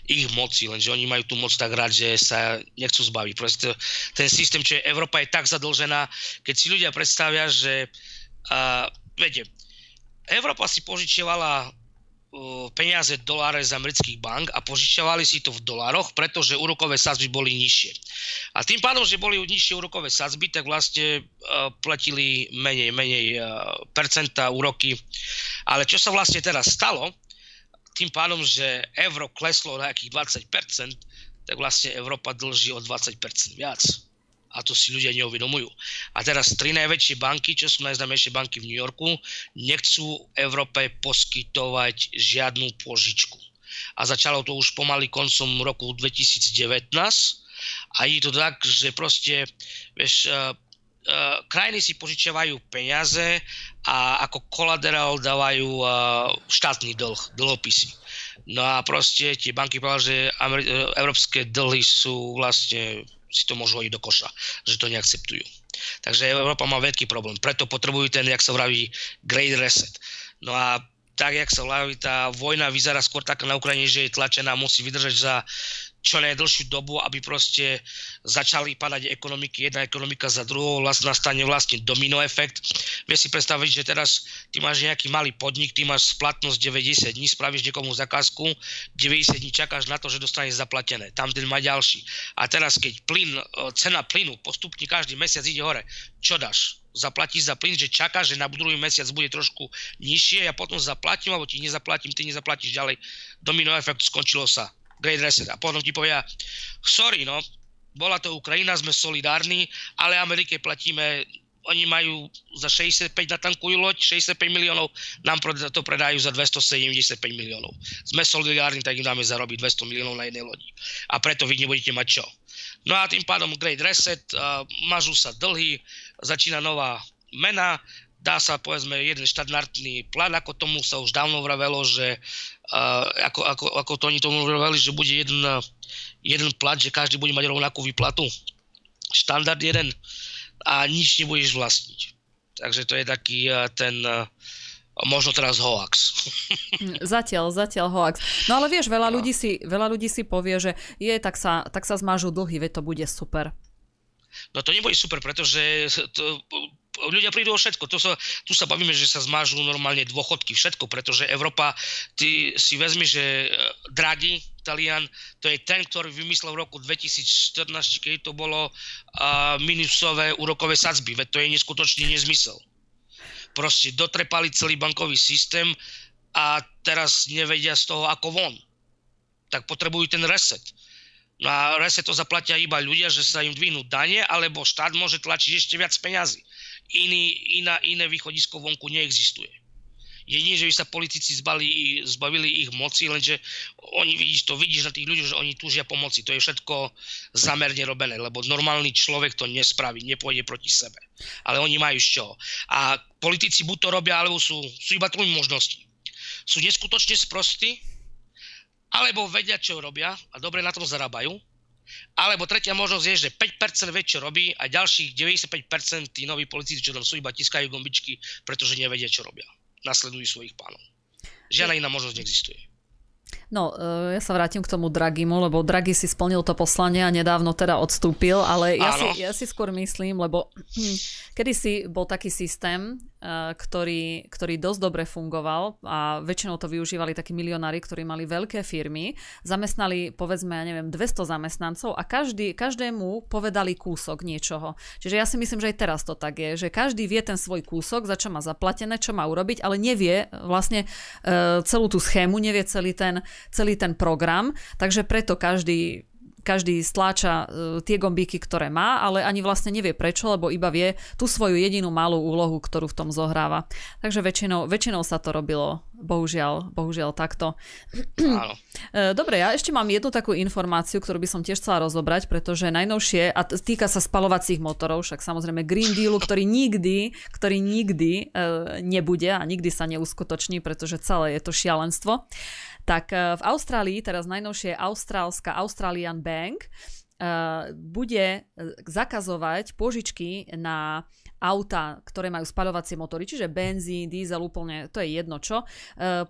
ich moci, lenže oni majú tú moc tak rád, že sa nechcú zbaviť. Proste ten systém, čo je Európa je tak zadlžená, keď si ľudia predstavia, že uh, viete, Európa si požičievala peniaze doláre z amerických bank a požičiavali si to v dolároch, pretože úrokové sadzby boli nižšie. A tým pádom, že boli nižšie úrokové sadzby, tak vlastne uh, platili menej, menej uh, percenta úroky. Ale čo sa vlastne teraz stalo, tým pádom, že euro kleslo na nejakých 20%, tak vlastne Európa dlží o 20% viac a to si ľudia neuvedomujú. A teraz tri najväčšie banky, čo sú najznámejšie banky v New Yorku, nechcú Európe poskytovať žiadnu požičku. A začalo to už pomaly koncom roku 2019 a je to tak, že proste, vieš, uh, uh, krajiny si požičiavajú peniaze a ako kolaterál dávajú uh, štátny dlh, dlhopisy. No a proste tie banky povedali, že európske dlhy sú vlastne si to môžu hodiť do koša, že to neakceptujú. Takže Európa má veľký problém. Preto potrebujú ten, jak sa vraví, great reset. No a tak, jak sa vraví, tá vojna vyzerá skôr tak na Ukrajine, že je tlačená, musí vydržať za čo najdlhšiu dobu, aby proste začali padať ekonomiky, jedna ekonomika za druhou, vlastne nastane vlastne domino efekt. Vieš si predstaviť, že teraz ty máš nejaký malý podnik, ty máš splatnosť 90 dní, spravíš niekomu zakázku, 90 dní čakáš na to, že dostaneš zaplatené, tam ten má ďalší. A teraz, keď plyn, cena plynu postupne každý mesiac ide hore, čo dáš? zaplatíš za plyn, že čaká, že na druhý mesiac bude trošku nižšie, ja potom zaplatím, alebo ti nezaplatím, ty nezaplatíš ďalej. Domino efekt, skončilo sa. Great Reset. A potom ti povia, sorry, no, bola to Ukrajina, sme solidárni, ale Amerike platíme oni majú za 65 natankujú loď, 65 miliónov, nám to predajú za 275 miliónov. Sme solidárni, tak im dáme zarobiť 200 miliónov na jednej lodi. A preto vy nebudete mať čo. No a tým pádom Great Reset, uh, mažú sa dlhy, začína nová mena, dá sa povedzme jeden štandardný plán, ako tomu sa už dávno vravelo, že uh, ako, ako, ako to oni tomu vraveli, že bude jeden, jeden plat, že každý bude mať rovnakú výplatu. Štandard jeden a nič nebudeš vlastniť. Takže to je taký uh, ten uh, možno teraz hoax. Zatiaľ, zatiaľ hoax. No ale vieš, veľa, no. ľudí, si, veľa ľudí si povie, že je, tak sa, tak sa zmážu dlhy, veď to bude super. No to nebude super, pretože to, ľudia prídu o všetko. To sa, tu sa bavíme, že sa zmážu normálne dôchodky, všetko, pretože Európa, ty si vezmi, že e, Draghi, Talian, to je ten, ktorý vymyslel v roku 2014, keď to bolo uh, minusové úrokové sadzby, veď to je neskutočný nezmysel proste dotrepali celý bankový systém a teraz nevedia z toho ako von. Tak potrebujú ten reset. No a reset to zaplatia iba ľudia, že sa im dvihnú dane, alebo štát môže tlačiť ešte viac peňazí. Iný, iná, iné východisko vonku neexistuje. Jedine, že by sa politici zbali, zbavili ich moci, lenže oni vidíš to, vidíš na tých ľudí, že oni túžia pomoci. To je všetko zamerne robené, lebo normálny človek to nespraví, nepôjde proti sebe. Ale oni majú z čoho. A politici buď to robia, alebo sú, sú iba tromi možnosti. Sú neskutočne sprostí, alebo vedia, čo robia a dobre na tom zarábajú, alebo tretia možnosť je, že 5% vie, čo robí a ďalších 95% tí noví politici, čo tam sú, iba tiskajú gombičky, pretože nevedia, čo robia nasledujú svojich pánov. Žiadna iná možnosť neexistuje. No, e, ja sa vrátim k tomu Dragimu, lebo Draghi si splnil to poslanie a nedávno teda odstúpil, ale ja, si, ja si skôr myslím, lebo hm, kedysi bol taký systém, ktorý, ktorý dosť dobre fungoval a väčšinou to využívali takí milionári, ktorí mali veľké firmy, zamestnali povedzme, ja neviem, 200 zamestnancov a každý, každému povedali kúsok niečoho. Čiže ja si myslím, že aj teraz to tak je, že každý vie ten svoj kúsok, za čo má zaplatené, čo má urobiť, ale nevie vlastne uh, celú tú schému, nevie celý ten, celý ten program, takže preto každý každý stláča uh, tie gombíky, ktoré má, ale ani vlastne nevie prečo, lebo iba vie tú svoju jedinú malú úlohu, ktorú v tom zohráva. Takže väčšinou, väčšinou sa to robilo, bohužiaľ, bohužiaľ takto. Áno. E, dobre, ja ešte mám jednu takú informáciu, ktorú by som tiež chcela rozobrať, pretože najnovšie, a týka sa spalovacích motorov, však samozrejme Green Dealu, ktorý nikdy, ktorý nikdy e, nebude a nikdy sa neuskutoční, pretože celé je to šialenstvo tak eh, v Austrálii, teraz najnovšie austrálska Australian Bank, eh, bude eh, zakazovať požičky na auta, ktoré majú spaľovacie motory, čiže benzín, diesel, úplne, to je jedno čo.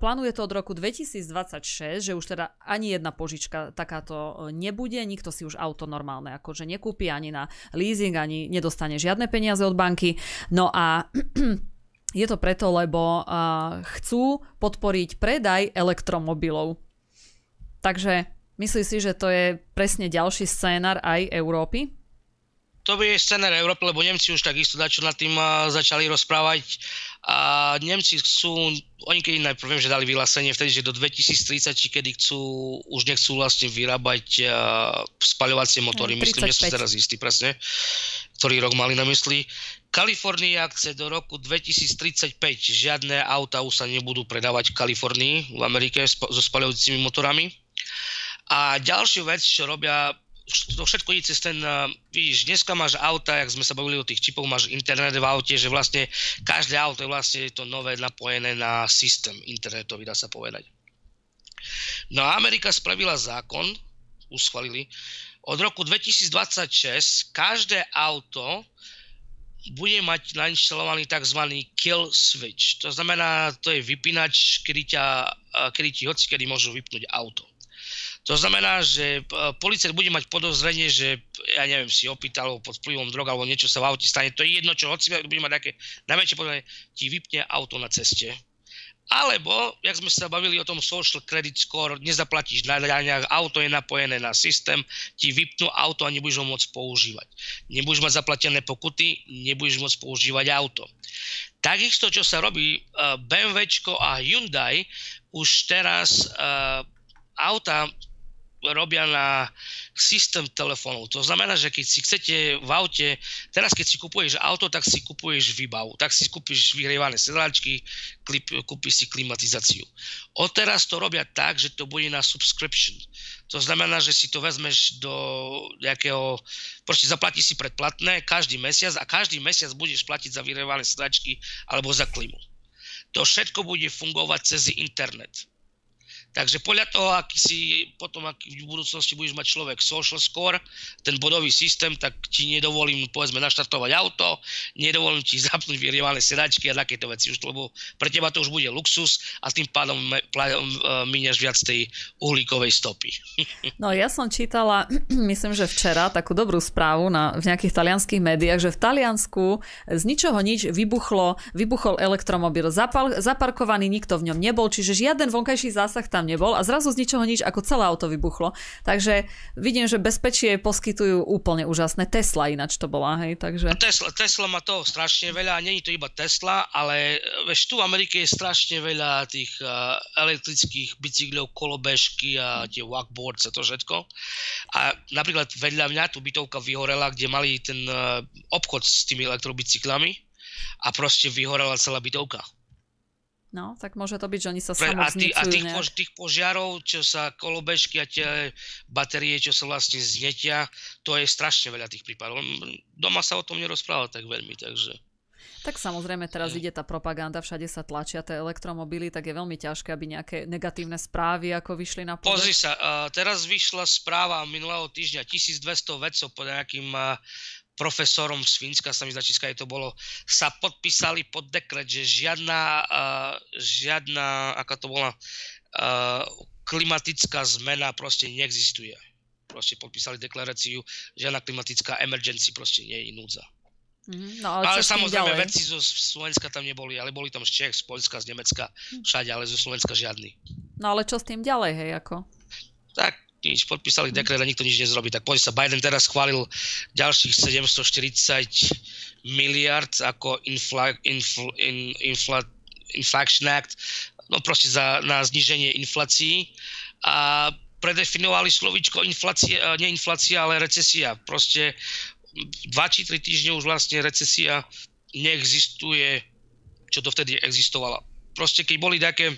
Plánuje to od roku 2026, že už teda ani jedna požička takáto nebude, nikto si už auto normálne akože nekúpi ani na leasing, ani nedostane žiadne peniaze od banky. No a Je to preto, lebo chcú podporiť predaj elektromobilov. Takže myslíš si, že to je presne ďalší scénar aj Európy? To by je scénar Európy, lebo Nemci už takisto dačo nad tým začali rozprávať. A Nemci chcú, oni keď najprv viem, že dali vyhlásenie vtedy, že do 2030, či kedy chcú, už nechcú vlastne vyrábať spaľovacie motory. 35. Myslím, že som teraz istý presne, ktorý rok mali na mysli. Kalifornia chce do roku 2035 žiadne auta už sa nebudú predávať v Kalifornii, v Amerike so spaľujúcimi motorami. A ďalšiu vec, čo robia, to všetko ide cez ten, vidíš, dneska máš auta, jak sme sa bavili o tých čipov, máš internet v aute, že vlastne každé auto je vlastne to nové napojené na systém internetový, dá sa povedať. No a Amerika spravila zákon, už schválili, od roku 2026 každé auto bude mať nainštalovaný tzv. kill switch. To znamená, to je vypínač, kedy, ťa, kedy ti hoci kedy môžu vypnúť auto. To znamená, že policajt bude mať podozrenie, že ja neviem, si opýtal alebo pod vplyvom drog alebo niečo sa v aute stane. To je jedno, čo hoci bude mať také najväčšie podozrenie, ti vypne auto na ceste Alebo, jak sme sa bavili o tom social credit score, nezaplatíš na daňach, auto je napojené na systém, ti vypnú auto a nebudeš ho môcť používať. Nebudeš mať zaplatené pokuty, nebudeš môcť používať auto. Takisto, čo sa robí, uh, BMW a Hyundai už teraz uh, auta robia na systém telefónov. To znamená, že keď si chcete v aute, teraz keď si kupuješ auto, tak si kupuješ výbavu, tak si kúpiš vyhrievané sedáčky, kúpiš si klimatizáciu. Odteraz to robia tak, že to bude na subscription. To znamená, že si to vezmeš do nejakého, proste zaplatíš si predplatné každý mesiac a každý mesiac budeš platiť za vyhrievané sedačky alebo za klimu. To všetko bude fungovať cez internet. Takže podľa toho, aký si potom aký v budúcnosti budeš mať človek social score, ten bodový systém, tak ti nedovolím povedzme naštartovať auto, nedovolím ti zapnúť vyrievané sedačky a takéto veci, už, lebo pre teba to už bude luxus a tým pádom e, miniaš viac tej uhlíkovej stopy. No ja som čítala, myslím, že včera, takú dobrú správu na, v nejakých talianských médiách, že v Taliansku z ničoho nič vybuchlo, vybuchol elektromobil zapal, zaparkovaný, nikto v ňom nebol, čiže žiaden vonkajší zásah tam tam nebol a zrazu z ničoho nič ako celé auto vybuchlo. Takže vidím, že bezpečie poskytujú úplne úžasné. Tesla ináč to bola, hej, takže... Tesla, Tesla má toho strašne veľa, není to iba Tesla, ale veš, tu v Amerike je strašne veľa tých uh, elektrických bicyklov, kolobežky a tie walkboards a to všetko. A napríklad vedľa mňa tu bytovka vyhorela, kde mali ten uh, obchod s tými elektrobicyklami a proste vyhorela celá bytovka. No, tak môže to byť, že oni sa Pre, a, tý, a tých, pož, tých požiarov, čo sa kolobežky a tie batérie, čo sa vlastne znetia, to je strašne veľa tých prípadov. Doma sa o tom nerozpráva tak veľmi, takže... Tak samozrejme, teraz ide tá propaganda, všade sa tlačia tie elektromobily, tak je veľmi ťažké, aby nejaké negatívne správy ako vyšli na povrch. Pozri sa, teraz vyšla správa minulého týždňa, 1200 vedcov pod nejakým profesorom z Fínska, sa mi zdá, či to bolo, sa podpísali pod dekret, že žiadna, uh, žiadna, aká to bola, uh, klimatická zmena proste neexistuje. Proste podpísali deklaráciu, žiadna klimatická emergency proste nie je núdza. Mm-hmm, no, ale, ale samozrejme ďalej? veci zo Slovenska tam neboli, ale boli tam z Čech, z Polska, z Nemecka, hm. všade, ale zo Slovenska žiadny. No ale čo s tým ďalej, hej, ako? Tak nič, podpísali dekret a nikto nič nezrobí. Tak pozri sa, Biden teraz schválil ďalších 740 miliard ako infla, infl, in, infla, Inflation Act, no proste za, na zniženie inflácií a predefinovali slovíčko inflácia, nie inflácia, ale recesia. Proste 2 či 3 týždne už vlastne recesia neexistuje, čo vtedy existovala. Proste keď boli také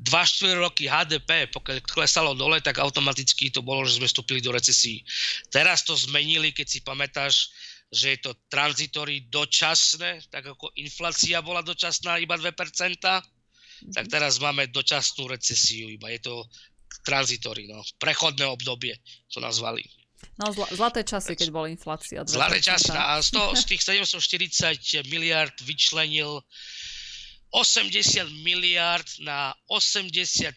2-4 roky HDP, pokiaľ klesalo dole, tak automaticky to bolo, že sme vstúpili do recesí. Teraz to zmenili, keď si pamätáš, že je to tranzitory dočasné, tak ako inflácia bola dočasná iba 2%, mm-hmm. tak teraz máme dočasnú recesiu iba. Je to tranzitory, no. prechodné obdobie to nazvali. No, zl- zlaté časy, keď bola inflácia. 2%. Zlaté časy. A z, toho, z tých 740 miliard vyčlenil 80 miliard na 87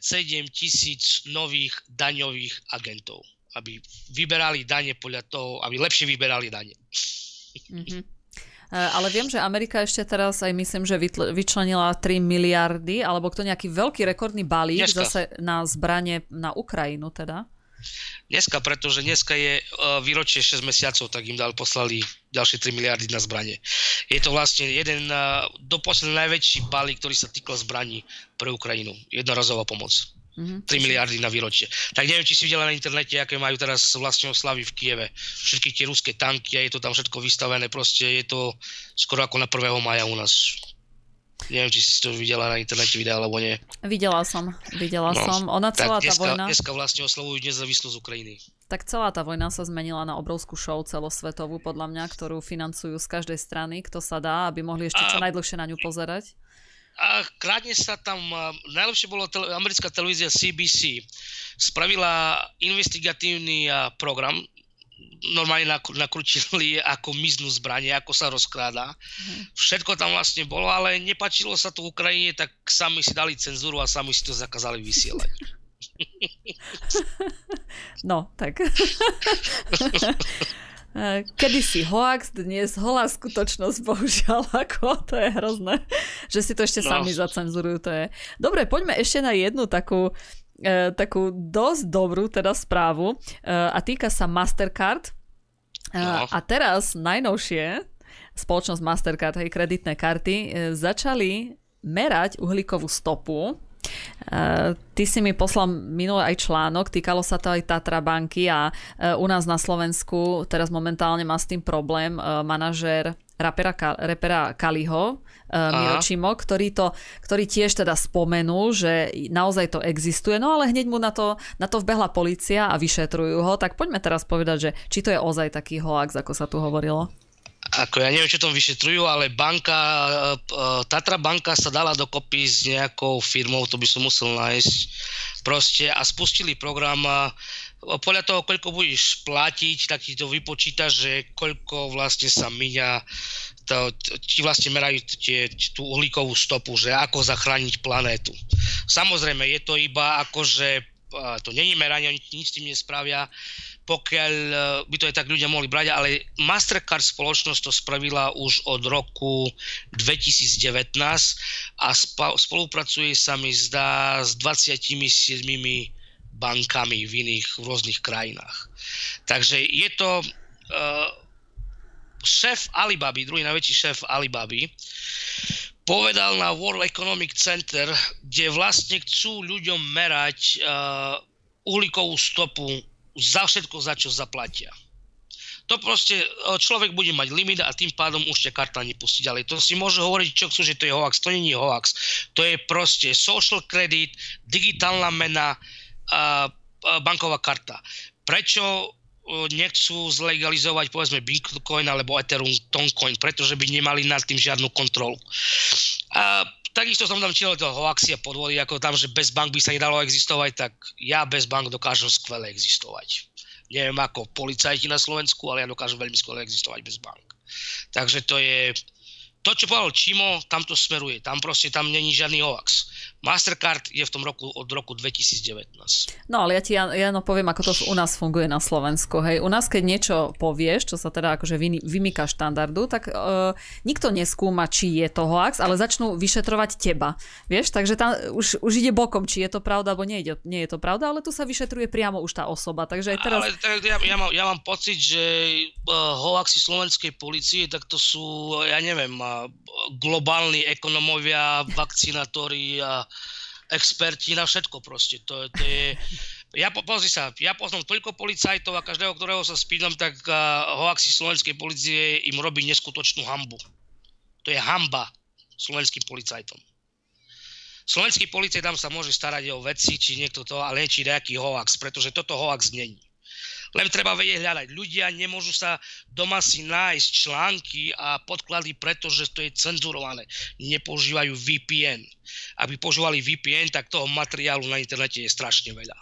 tisíc nových daňových agentov, aby vyberali dane podľa toho, aby lepšie vyberali dane. Mm-hmm. Ale viem, že Amerika ešte teraz aj myslím, že vyčlenila 3 miliardy, alebo kto nejaký veľký rekordný balík Dneska. zase na zbranie na Ukrajinu teda. Dneska, pretože dneska je e, výročie 6 mesiacov, tak im dal poslali ďalšie 3 miliardy na zbranie. Je to vlastne jeden e, doposiaľ najväčší balík, ktorý sa týkal zbraní pre Ukrajinu. Jednorazová pomoc. Mm-hmm. 3 miliardy na výročie. Tak neviem, či si videla na internete, aké majú teraz vlastne oslavy v Kieve. Všetky tie ruské tanky je to tam všetko vystavené. Proste je to skoro ako na 1. maja u nás. Neviem, či si to videla na internete videa, alebo nie. Videla som, videla no, som. Ona celá dneska, tá vojna... Dneska vlastne oslavujú nezávislosť Ukrajiny. Tak celá tá vojna sa zmenila na obrovskú show celosvetovú, podľa mňa, ktorú financujú z každej strany, kto sa dá, aby mohli ešte čo najdlhšie na ňu pozerať. A krátne sa tam, najlepšie bolo tele, americká televízia CBC, spravila investigatívny program, normálne nakrútili ako miznú zbranie, ako sa rozkráda. Mhm. Všetko tam vlastne bolo, ale nepačilo sa to Ukrajine, tak sami si dali cenzúru a sami si to zakázali vysielať. No, tak. Kedy si hoax, dnes holá skutočnosť, bohužiaľ, ako to je hrozné, že si to ešte no. sami zacenzurujú, to je. Dobre, poďme ešte na jednu takú, e, takú dosť dobrú teda správu e, a týka sa Mastercard. E, no. A teraz najnovšie spoločnosť Mastercard, hej, kreditné karty, e, začali merať uhlíkovú stopu Uh, ty si mi poslal minulý aj článok, týkalo sa to aj Tatra banky a uh, u nás na Slovensku teraz momentálne má s tým problém uh, manažér rapera, rapera Kaliho, uh, Miročimo, ktorý, to, ktorý tiež teda spomenul, že naozaj to existuje, no ale hneď mu na to, na to vbehla policia a vyšetrujú ho, tak poďme teraz povedať, že či to je ozaj taký hoax, ako sa tu hovorilo. Ako ja neviem, čo tom vyšetrujú, ale banka, e, Tatra banka sa dala dokopy s nejakou firmou, to by som musel nájsť. Proste a spustili program podľa toho, koľko budeš platiť, tak ti to vypočíta, že koľko vlastne sa míňa to, ti vlastne merajú tie, tú uhlíkovú stopu, že ako zachrániť planétu. Samozrejme, je to iba ako, že to není meranie, oni nič s tým nespravia, pokiaľ e, by to aj tak ľudia mohli brať, ale Mastercard spoločnosť to spravila už od roku 2019 a spolupracuje sa mi zdá s 27 bankami v iných rôznych krajinách. Takže je to uh, šéf Alibaby, druhý najväčší šéf Alibaby, povedal na World Economic Center, kde vlastne chcú ľuďom merať uh, uhlíkovú stopu za všetko, za čo zaplatia. To proste, e, človek bude mať limit a tým pádom už ťa karta nepustí ďalej. To si môže hovoriť, čo chcú, že to je hoax. To nie je hoax. To je proste social credit, digitálna mena, a banková karta. Prečo nechcú zlegalizovať povedzme Bitcoin alebo Ethereum Toncoin, pretože by nemali nad tým žiadnu kontrolu. A takisto som tam čítal to hoaxy a podvody, ako tam, že bez bank by sa nedalo existovať, tak ja bez bank dokážem skvele existovať. Neviem ako policajti na Slovensku, ale ja dokážem veľmi skvele existovať bez bank. Takže to je, to čo povedal Čimo, tam to smeruje, tam proste, tam není žiadny hoax. Mastercard je v tom roku od roku 2019. No ale ja ti ja, no poviem, ako to u nás funguje na Slovensku. Hej. U nás, keď niečo povieš, čo sa teda akože vy, vymýka štandardu, tak uh, nikto neskúma, či je to hoax, ale začnú vyšetrovať teba. Vieš, takže tam už, už ide bokom, či je to pravda, alebo nie, je, nie je to pravda, ale tu sa vyšetruje priamo už tá osoba. Takže aj teraz... Ale tak, ja, ja, mám, ja mám pocit, že uh, hoaxy slovenskej policie, tak to sú, ja neviem, uh, globálni ekonomovia, vakcinátori a experti na všetko proste. To, to je, ja, pozri sa, ja poznám toľko policajtov a každého, ktorého sa spýtam, tak uh, hoaxi slovenskej policie im robí neskutočnú hambu. To je hamba slovenským policajtom. Slovenský policajt tam sa môže starať o veci, či niekto to, ale nie či nejaký hoax, pretože toto hoax není. Len treba vedieť hľadať. Ľudia nemôžu sa doma si nájsť články a podklady, pretože to je cenzurované. Nepoužívajú VPN. Aby používali VPN, tak toho materiálu na internete je strašne veľa.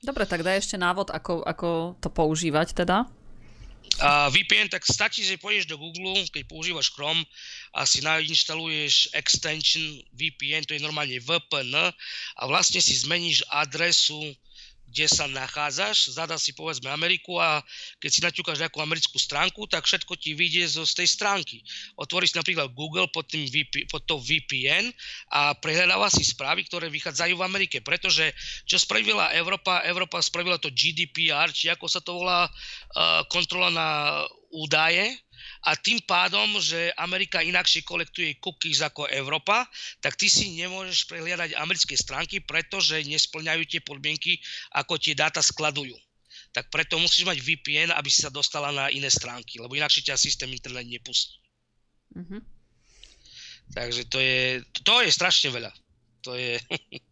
Dobre, tak daj ešte návod, ako, ako to používať teda. A VPN, tak stačí, že pôjdeš do Google, keď používaš Chrome a si nainštaluješ extension VPN, to je normálne VPN a vlastne si zmeníš adresu kde sa nachádzaš, zadá si povedzme Ameriku a keď si naťukáš nejakú americkú stránku, tak všetko ti vyjde zo, z tej stránky. Otvoríš napríklad Google pod, tým VP, pod to VPN a prehľadáva si správy, ktoré vychádzajú v Amerike, pretože čo spravila Európa, Európa spravila to GDPR, či ako sa to volá, uh, kontrola na údaje, a tým pádom, že Amerika inakšie kolektuje cookies ako Európa, tak ty si nemôžeš prehliadať americké stránky, pretože nesplňajú tie podmienky, ako tie dáta skladujú. Tak preto musíš mať VPN, aby si sa dostala na iné stránky, lebo inakšie ťa systém internet nepustí. Mm-hmm. Takže to je, to je strašne veľa. To je...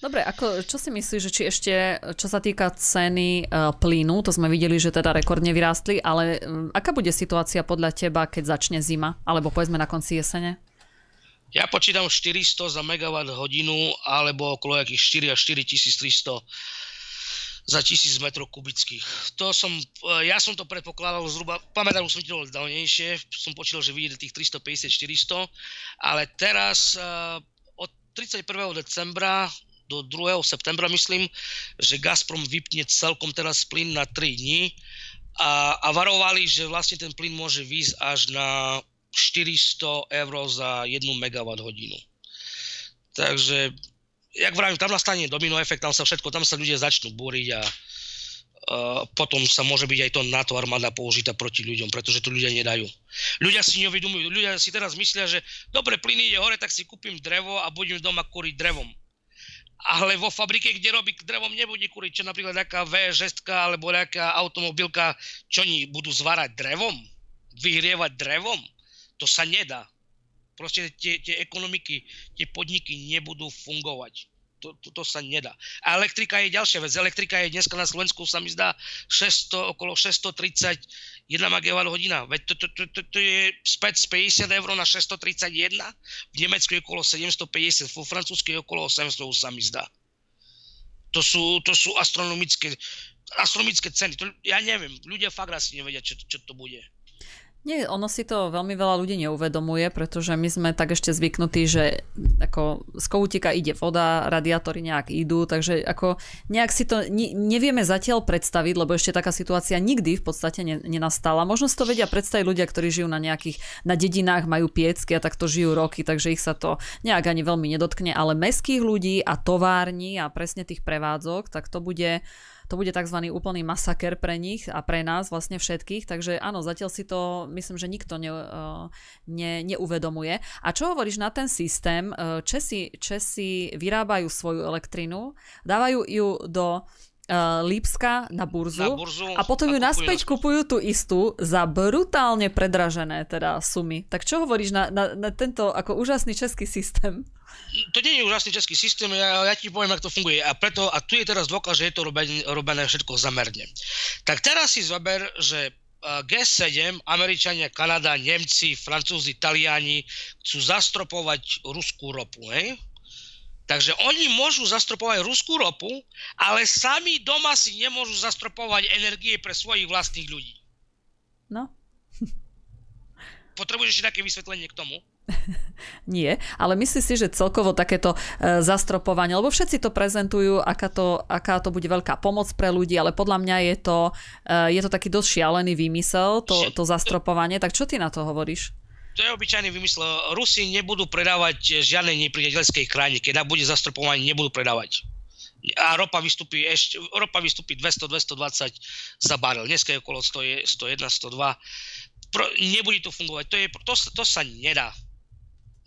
Dobre, ako, čo si myslíš, že či ešte, čo sa týka ceny uh, plynu, to sme videli, že teda rekordne vyrástli, ale um, aká bude situácia podľa teba, keď začne zima, alebo povedzme na konci jesene? Ja počítam 400 za megawatt hodinu, alebo okolo jakých 4 až 4300 za 1000 metrov kubických. To som, e, ja som to predpokladal zhruba, pamätám, som to dávnejšie, som počítal, že vyjde tých 350-400, ale teraz uh, od 31. decembra do 2. septembra, myslím, že Gazprom vypne celkom teraz plyn na 3 dní a, a varovali, že vlastne ten plyn môže výjsť až na 400 eur za 1 MWh. Takže, jak vravím, tam nastane domino efekt, tam sa všetko, tam sa ľudia začnú búriť a potom sa môže byť aj to NATO armáda použitá proti ľuďom, pretože to ľudia nedajú. Ľudia si neuvedomujú, ľudia si teraz myslia, že dobre, plyn ide hore, tak si kúpim drevo a budem doma kúriť drevom. Ale vo fabrike, kde robí drevom, nebude kúriť, čo napríklad nejaká V6 alebo nejaká automobilka, čo oni budú zvárať drevom? Vyhrievať drevom? To sa nedá. Proste tie, tie ekonomiky, tie podniky nebudú fungovať. To, to, to sa nedá. A elektrika je ďalšia vec. Elektrika je dneska na Slovensku, sa mi zdá, 600, okolo 631 MWh hodina. Veď to, to, to, to, to je späť z 50 eur na 631. V Nemecku je okolo 750, vo Francúzsku je okolo 800, sa mi zdá. To sú, to sú astronomické, astronomické ceny. To, ja neviem, ľudia fakt asi nevedia, čo, čo to bude. Nie, ono si to veľmi veľa ľudí neuvedomuje, pretože my sme tak ešte zvyknutí, že ako z kohútika ide voda, radiátory nejak idú, takže ako nejak si to ne, nevieme zatiaľ predstaviť, lebo ešte taká situácia nikdy v podstate ne, nenastala. Možno si to vedia predstaviť ľudia, ktorí žijú na nejakých, na dedinách, majú piecky a takto žijú roky, takže ich sa to nejak ani veľmi nedotkne, ale meských ľudí a tovární a presne tých prevádzok, tak to bude to bude tzv. úplný masaker pre nich a pre nás vlastne všetkých, takže áno, zatiaľ si to myslím, že nikto ne, eh, ne, neuvedomuje. A čo hovoríš na ten systém? Eh, Česi, Česi vyrábajú svoju elektrinu, dávajú ju do uh, Lipska na burzu, na burzu a potom ju a naspäť kupujú tú istú za brutálne predražené teda sumy. Tak čo hovoríš na, na, na tento ako úžasný český systém? To nie je úžasný český systém, ja, ja ti poviem, ako to funguje. A, preto, a tu je teraz dôkaz, že je to robené, robené všetko zamerne. Tak teraz si zober, že G7, Američania, Kanada, Nemci, Francúzi, Taliani chcú zastropovať ruskú ropu, hej? Takže oni môžu zastropovať ruskú ropu, ale sami doma si nemôžu zastropovať energie pre svojich vlastných ľudí. No. Potrebuješ ešte také vysvetlenie k tomu? Nie, ale myslíš si, že celkovo takéto e, zastropovanie, lebo všetci to prezentujú, aká to, aká to bude veľká pomoc pre ľudí, ale podľa mňa je to, e, je to taký dosť šialený výmysel, to, to zastropovanie, tak čo ty na to hovoríš? To je obyčajný vymysel. Rusi nebudú predávať žiadnej nepriateľskej krajine. Keď bude zastropovanie, nebudú predávať. A ropa vystupí, ešte, ropa vystupí 200-220 za barel. Dneska je okolo 100, 101, 102. Pro, nebude to fungovať. To, je, to, to sa nedá.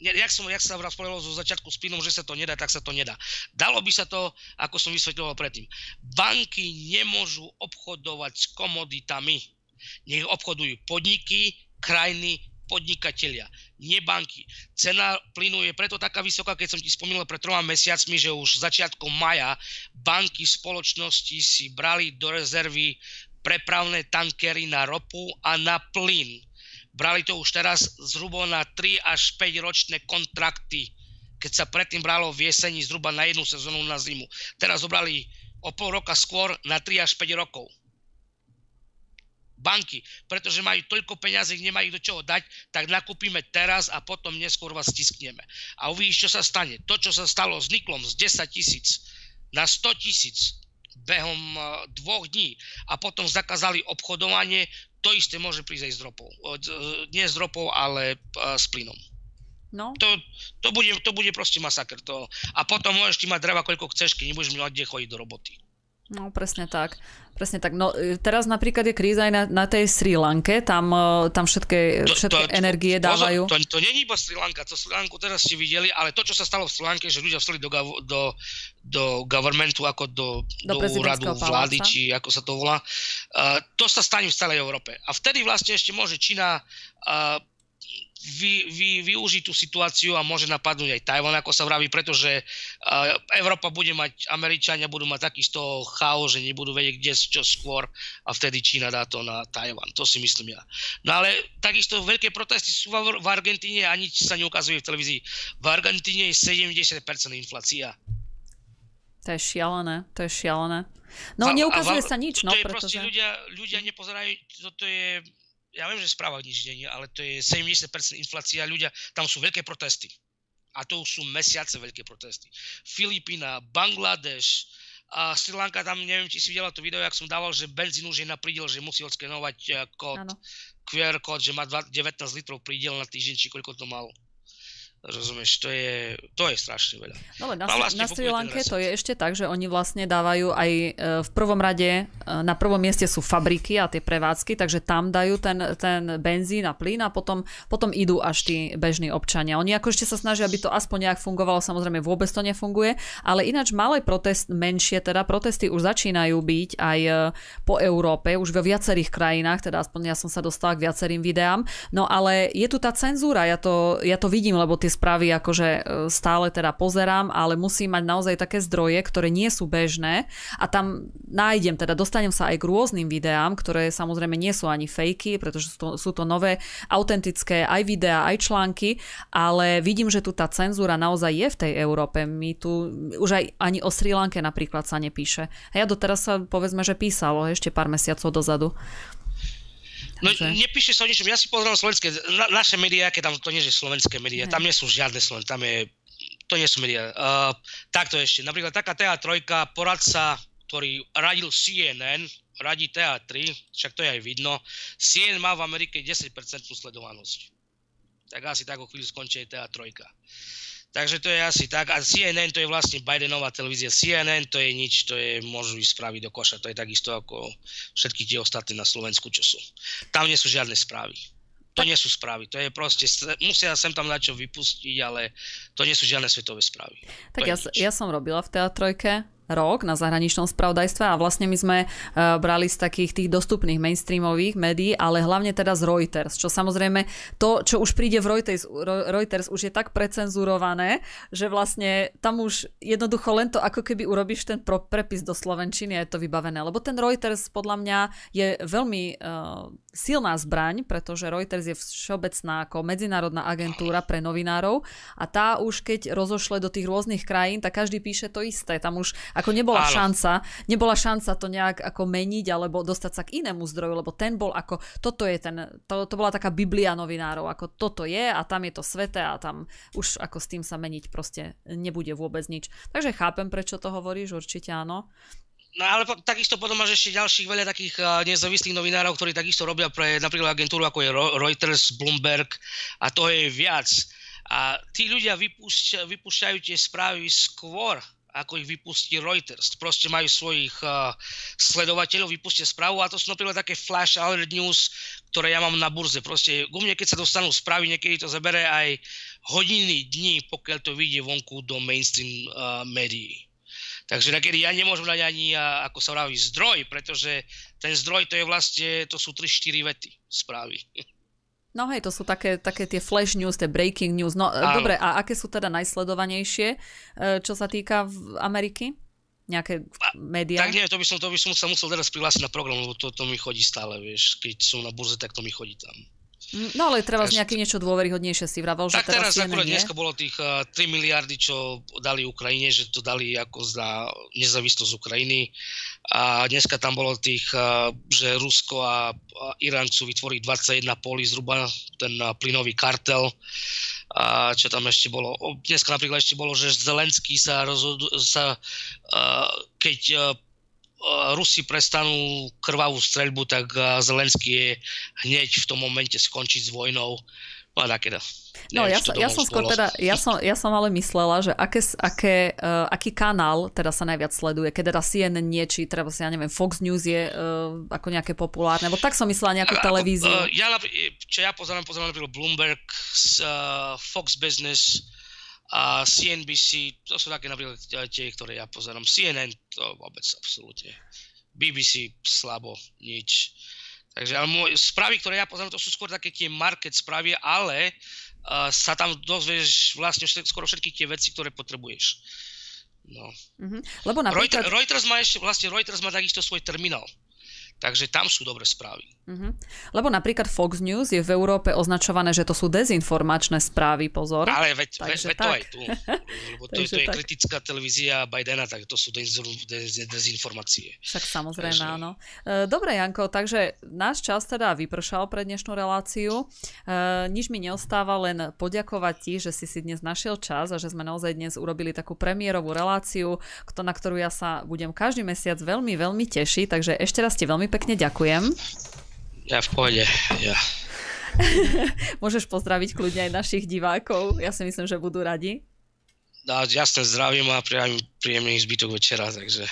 Jak som, jak sa povedal zo začiatku s Pinom, že sa to nedá, tak sa to nedá. Dalo by sa to, ako som vysvetľoval predtým. Banky nemôžu obchodovať s komoditami. Nech obchodujú podniky, krajiny, podnikatelia, nie banky. Cena plynu je preto taká vysoká, keď som ti spomínal pred troma mesiacmi, že už začiatkom maja banky spoločnosti si brali do rezervy prepravné tankery na ropu a na plyn. Brali to už teraz zhruba na 3 až 5 ročné kontrakty, keď sa predtým bralo v jeseni zhruba na jednu sezónu na zimu. Teraz zobrali o pol roka skôr na 3 až 5 rokov banky, pretože majú toľko peňazí, nemajú do čoho dať, tak nakúpime teraz a potom neskôr vás stiskneme. A uvidíš, čo sa stane. To, čo sa stalo s niklom z 10 tisíc na 100 tisíc behom e, dvoch dní a potom zakázali obchodovanie, to isté môže prísť aj s ropou. E, nie s ropou, ale e, s plynom. No. To, to, bude, to bude proste masaker. To. A potom môžeš ti mať dreva, koľko chceš, keď nebudeš mať kde chodiť do roboty. No, presne tak. Presne tak. No, e, teraz napríklad je kríza aj na, na tej Sri Lanke, tam, e, tam všetké, všetky to, to, energie dávajú. To, to, to není iba Sri Lanka, to Sri Lanku teraz ste videli, ale to, čo sa stalo v Sri Lanke, že ľudia vstali do, do, do governmentu, ako do, do, do úradu vlády, či ako sa to volá, uh, to sa stane v celej Európe. A vtedy vlastne ešte môže Čína uh, vy, vy, využiť tú situáciu a môže napadnúť aj Tajvan, ako sa vraví, pretože uh, Európa bude mať, Američania budú mať taký z toho chaos, že nebudú vedieť, kde čo skôr a vtedy Čína dá to na Tajvan. To si myslím ja. No ale takisto veľké protesty sú v, v Argentíne a nič sa neukazuje v televízii. V Argentíne je 70% inflácia. To je šialené, to je šialené. No a, neukazuje a, sa nič, no, to je pretože... ľudia, ľudia nepozerajú, toto je ja viem, že správa nič nie, ale to je 70% inflácia, ľudia, tam sú veľké protesty. A to už sú mesiace veľké protesty. Filipína, Bangladeš, A Sri Lanka tam, neviem, či si videla to video, jak som dával, že benzín už je na prídel, že musí odskenovať uh, kód, QR kód, že má 19 litrov prídel na týždeň, či koľko to malo. Rozumieš, to je, to je strašne veľa. No, na, vlastne na Sri Lanke to je ešte tak, že oni vlastne dávajú aj e, v prvom rade, e, na prvom mieste sú fabriky a tie prevádzky, takže tam dajú ten, ten benzín a plyn a potom, potom idú až tí bežní občania. Oni ako ešte sa snažia, aby to aspoň nejak fungovalo, samozrejme vôbec to nefunguje, ale ináč malé protest, menšie teda protesty už začínajú byť aj e, po Európe, už vo viacerých krajinách, teda aspoň ja som sa dostala k viacerým videám, no ale je tu tá cenzúra, ja to, ja to vidím, lebo tie správy akože e, stále teda pozerám, ale musím mať naozaj také zdroje, ktoré nie sú bežné a tam nájdem, teda dostanem sa aj k rôznym videám, ktoré samozrejme nie sú ani fejky, pretože sú to, sú to nové, autentické aj videá, aj články, ale vidím, že tu tá cenzúra naozaj je v tej Európe. My tu už aj ani o Sri Lanke napríklad sa nepíše. A ja doteraz sa povedzme, že písalo ešte pár mesiacov dozadu. No že... nepíše sa o ničom, ja si pozriem slovenské, na, naše médiá, keď tam to nie je slovenské médiá, tam nie sú žiadne slovenské, tam je, to nie sú médiá. Uh, takto ešte, napríklad taká TA3, poradca, ktorý radil CNN, radí TA3, však to je aj vidno, CNN má v Amerike 10% sledovanosť. Tak asi tak o chvíľu skončí aj TA3. Takže to je asi tak. A CNN to je vlastne Bidenová televízia. CNN to je nič, to je, môžu ísť spraviť do koša. To je takisto ako všetky tie ostatné na Slovensku, čo sú. Tam nie sú žiadne správy. To nie sú správy, to je proste, musia sem tam na čo vypustiť, ale to nie sú žiadne svetové správy. Tak ja, ja som robila v teatrojke rok na zahraničnom spravodajstve a vlastne my sme uh, brali z takých tých dostupných mainstreamových médií, ale hlavne teda z Reuters, čo samozrejme to, čo už príde v Reuters, Reuters už je tak precenzurované, že vlastne tam už jednoducho len to, ako keby urobíš ten prepis do Slovenčiny a je to vybavené. Lebo ten Reuters podľa mňa je veľmi uh, silná zbraň, pretože Reuters je všeobecná ako medzinárodná agentúra pre novinárov a tá už keď rozošle do tých rôznych krajín, tak každý píše to isté. Tam už ako nebola Áno. šanca, nebola šanca to nejak ako meniť alebo dostať sa k inému zdroju, lebo ten bol ako, toto je ten, to, to bola taká biblia novinárov, ako toto je a tam je to sveté a tam už ako s tým sa meniť proste nebude vôbec nič. Takže chápem, prečo to hovoríš, určite áno. No ale takisto potom máš ešte ďalších veľa takých uh, nezávislých novinárov, ktorí takisto robia pre napríklad agentúru ako je Reuters, Bloomberg a to je viac. A tí ľudia vypúšťajú, vypúšťajú tie správy skôr, ako ich vypustí Reuters. Proste majú svojich uh, sledovateľov, vypustia správu a to sú napríklad také flash alert news, ktoré ja mám na burze. Proste u mne, keď sa dostanú správy, niekedy to zabere aj hodiny, dní, pokiaľ to vyjde vonku do mainstream uh, médií. Takže nakedy ja nemôžem dať ani, uh, ako sa vraví, zdroj, pretože ten zdroj to je vlastne, to sú 3-4 vety správy. No hej, to sú také, také tie flash news, tie breaking news. No Áno. dobre, a aké sú teda najsledovanejšie, e, čo sa týka Ameriky? Nejaké médiá? Tak nie, to by som, to by som sa musel teraz prihlásiť na program, lebo to, to mi chodí stále, vieš. Keď som na burze, tak to mi chodí tam. No ale treba z nejaké niečo dôveryhodnejšie si vravel, že tak teraz, teraz akurát dneska bolo tých uh, eh, 3 miliardy, čo dali Ukrajine, že to dali ako za nezávislosť Ukrajiny. A dneska tam bolo tých, uh, že Rusko a, Irán chcú vytvoriť 21 poli zhruba, ten uh, plynový kartel. A čo tam ešte bolo? Dneska napríklad ešte bolo, že Zelenský sa rozhodol, sa, keď Rusi prestanú krvavú streľbu, tak Zelenský je hneď v tom momente skončiť s vojnou. No a takéto. No ja, ja som skôr teda, ja som, ja som ale myslela, že aké, aké, uh, aký kanál teda sa najviac sleduje, keď teda CNN nie, či treba si, ja neviem, Fox News je uh, ako nejaké populárne, nebo tak som myslela nejakú televíziu. Uh, ja, čo ja pozerám, pozerám napríklad Bloomberg, uh, Fox Business, a CNBC, to sú také napríklad tie, ktoré ja pozerám. CNN to vôbec absolútne. BBC slabo, nič. Takže ale môj, správy, ktoré ja pozerám, to sú skôr také tie market správy, ale uh, sa tam dozvieš vlastne skoro všetky tie veci, ktoré potrebuješ. No. Mm-hmm. Lebo napríklad... Reuters, Reuters má ešte, vlastne Reuters má takisto svoj terminál. Takže tam sú dobré správy. Uh-huh. Lebo napríklad Fox News je v Európe označované, že to sú dezinformačné správy, pozor. Ale veď, ve, ve to aj tu. Lebo to, to je tak. kritická televízia Bidena, tak to sú dezinformácie. Však samozrejme, takže... áno. E, dobre, Janko, takže náš čas teda vypršal pre dnešnú reláciu. E, nič mi neostáva, len poďakovať ti, že si si dnes našiel čas a že sme naozaj dnes urobili takú premiérovú reláciu, na ktorú ja sa budem každý mesiac veľmi, veľmi tešiť. Takže ešte raz ti veľmi pekne ďakujem. Ja v pohode, ja. Môžeš pozdraviť kľudne aj našich divákov. Ja si myslím, že budú radi. No, jasne zdravím a priam príjemný zbytok večera, takže...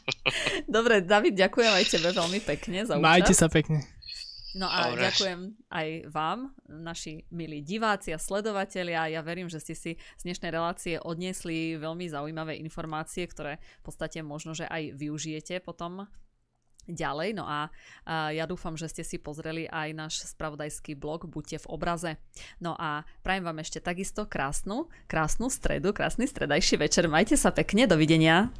Dobre, David, ďakujem aj tebe veľmi pekne za účasť. Majte sa pekne. No a Dobre. ďakujem aj vám, naši milí diváci a sledovatelia. Ja verím, že ste si z dnešnej relácie odniesli veľmi zaujímavé informácie, ktoré v podstate možno, že aj využijete potom ďalej. No a, ja dúfam, že ste si pozreli aj náš spravodajský blog Buďte v obraze. No a prajem vám ešte takisto krásnu, krásnu stredu, krásny stredajší večer. Majte sa pekne, dovidenia.